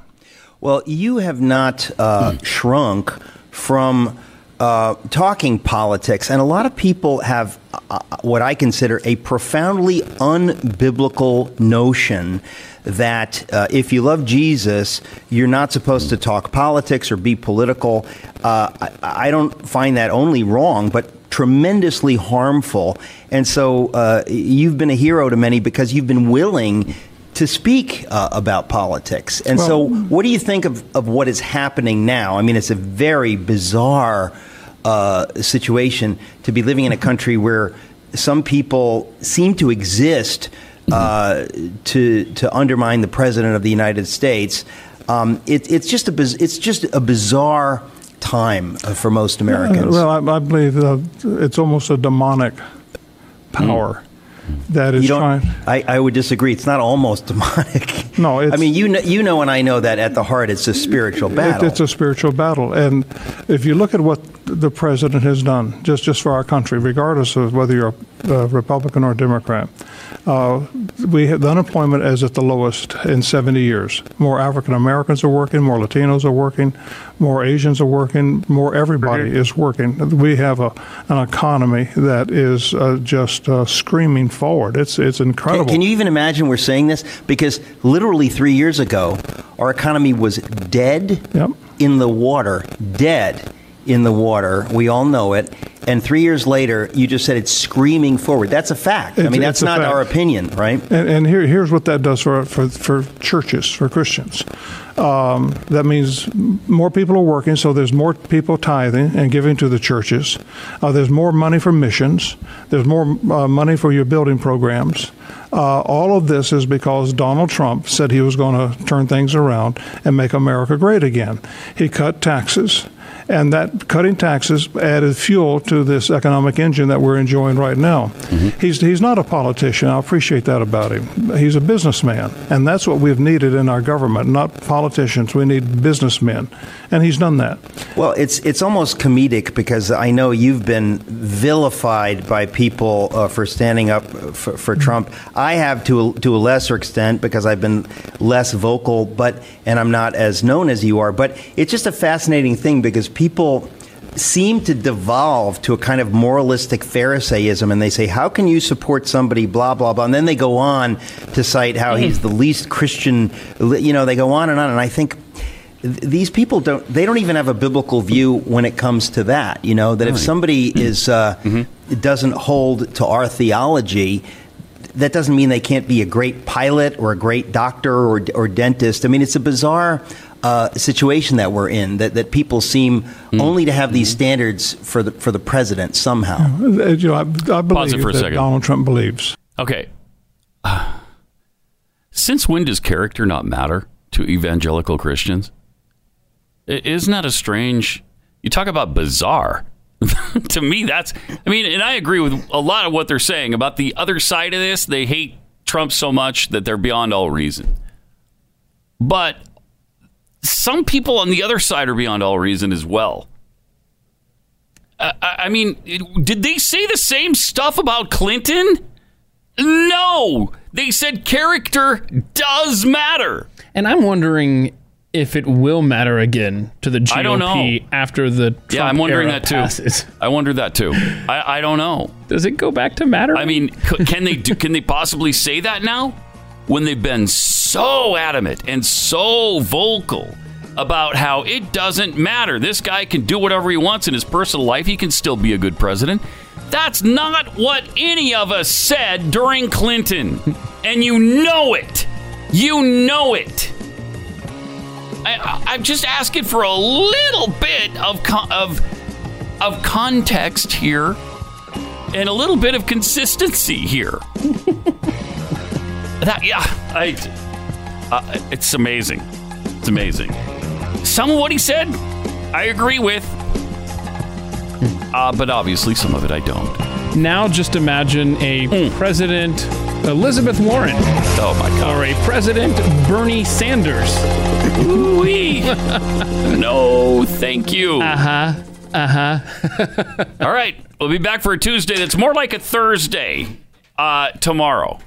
Well, you have not uh, shrunk from uh, talking politics, and a lot of people have uh, what I consider a profoundly unbiblical notion that uh, if you love Jesus, you're not supposed to talk politics or be political. Uh, I, I don't find that only wrong, but tremendously harmful. And so uh, you've been a hero to many because you've been willing to speak uh, about politics. And so, what do you think of, of what is happening now? I mean, it's a very bizarre uh, situation to be living in a country where some people seem to exist uh, to to undermine the president of the United States. Um, it, it's just a biz- it's just a bizarre time uh, for most Americans. Well, I, I believe uh, it's almost a demonic power that is you don't, trying. I, I would disagree. It's not almost demonic. No, it's, I mean you know, you know, and I know that at the heart it's a spiritual battle. It, it's a spiritual battle, and if you look at what the president has done, just just for our country, regardless of whether you're a Republican or Democrat. Uh, we have, the unemployment is at the lowest in 70 years. More African Americans are working, more Latinos are working, more Asians are working, more everybody is working. We have a, an economy that is uh, just uh, screaming forward. It's it's incredible. can you even imagine we're saying this? Because literally three years ago, our economy was dead in the water, dead in the water. We all know it. And three years later, you just said it's screaming forward. That's a fact. I mean, that's not fact. our opinion, right? And, and here, here's what that does for, for, for churches, for Christians. Um, that means more people are working, so there's more people tithing and giving to the churches. Uh, there's more money for missions. There's more uh, money for your building programs. Uh, all of this is because Donald Trump said he was going to turn things around and make America great again. He cut taxes. And that cutting taxes added fuel to this economic engine that we're enjoying right now. He's, he's not a politician. I appreciate that about him. He's a businessman. And that's what we've needed in our government, not politicians. We need businessmen. And he's done that. Well, it's it's almost comedic because I know you've been vilified by people uh, for standing up for, for Trump. I have to a, to a lesser extent because I've been less vocal, but and I'm not as known as you are. But it's just a fascinating thing because people seem to devolve to a kind of moralistic Pharisaism, and they say, "How can you support somebody?" Blah blah blah, and then they go on to cite how he's mm. the least Christian. You know, they go on and on, and I think these people don't they don't even have a biblical view when it comes to that you know that if somebody mm-hmm. is uh, mm-hmm. doesn't hold to our theology that doesn't mean they can't be a great pilot or a great doctor or, or dentist. I mean it's a bizarre uh, situation that we're in that, that people seem only to have these standards for the for the president somehow Uh, You know, I, I believe it for a that second. Donald Trump believes. Okay. Since when does character not matter to evangelical Christians? I- Isn't that a strange? You talk about bizarre. to me, that's. I mean, and I agree with a lot of what they're saying about the other side of this. They hate Trump so much that they're beyond all reason. But some people on the other side are beyond all reason as well. I, mean, did they say the same stuff about Clinton? No, they said character does matter. And I'm wondering if it will matter again to the GOP I don't know. after the Trump yeah, I'm wondering that too. passes. I wonder that too. I, I don't know. Does it go back to matter? I mean, can they do? Can they possibly say that now when they've been so adamant and so vocal about how it doesn't matter? This guy can do whatever he wants in his personal life. He can still be a good president. That's not what any of us said during Clinton, and you know it. You know it. I, I'm just asking for a little bit of con- of of context here and a little bit of consistency here. that yeah, I uh, it's amazing. It's amazing. Some of what he said, I agree with, uh, but obviously some of it I don't. now just imagine a President Elizabeth Warren. Oh my God. Or a President Bernie Sanders. Ooh-wee. no, thank you. Uh huh. Uh huh. All right, we'll be back for a Tuesday that's more like a Thursday uh, tomorrow.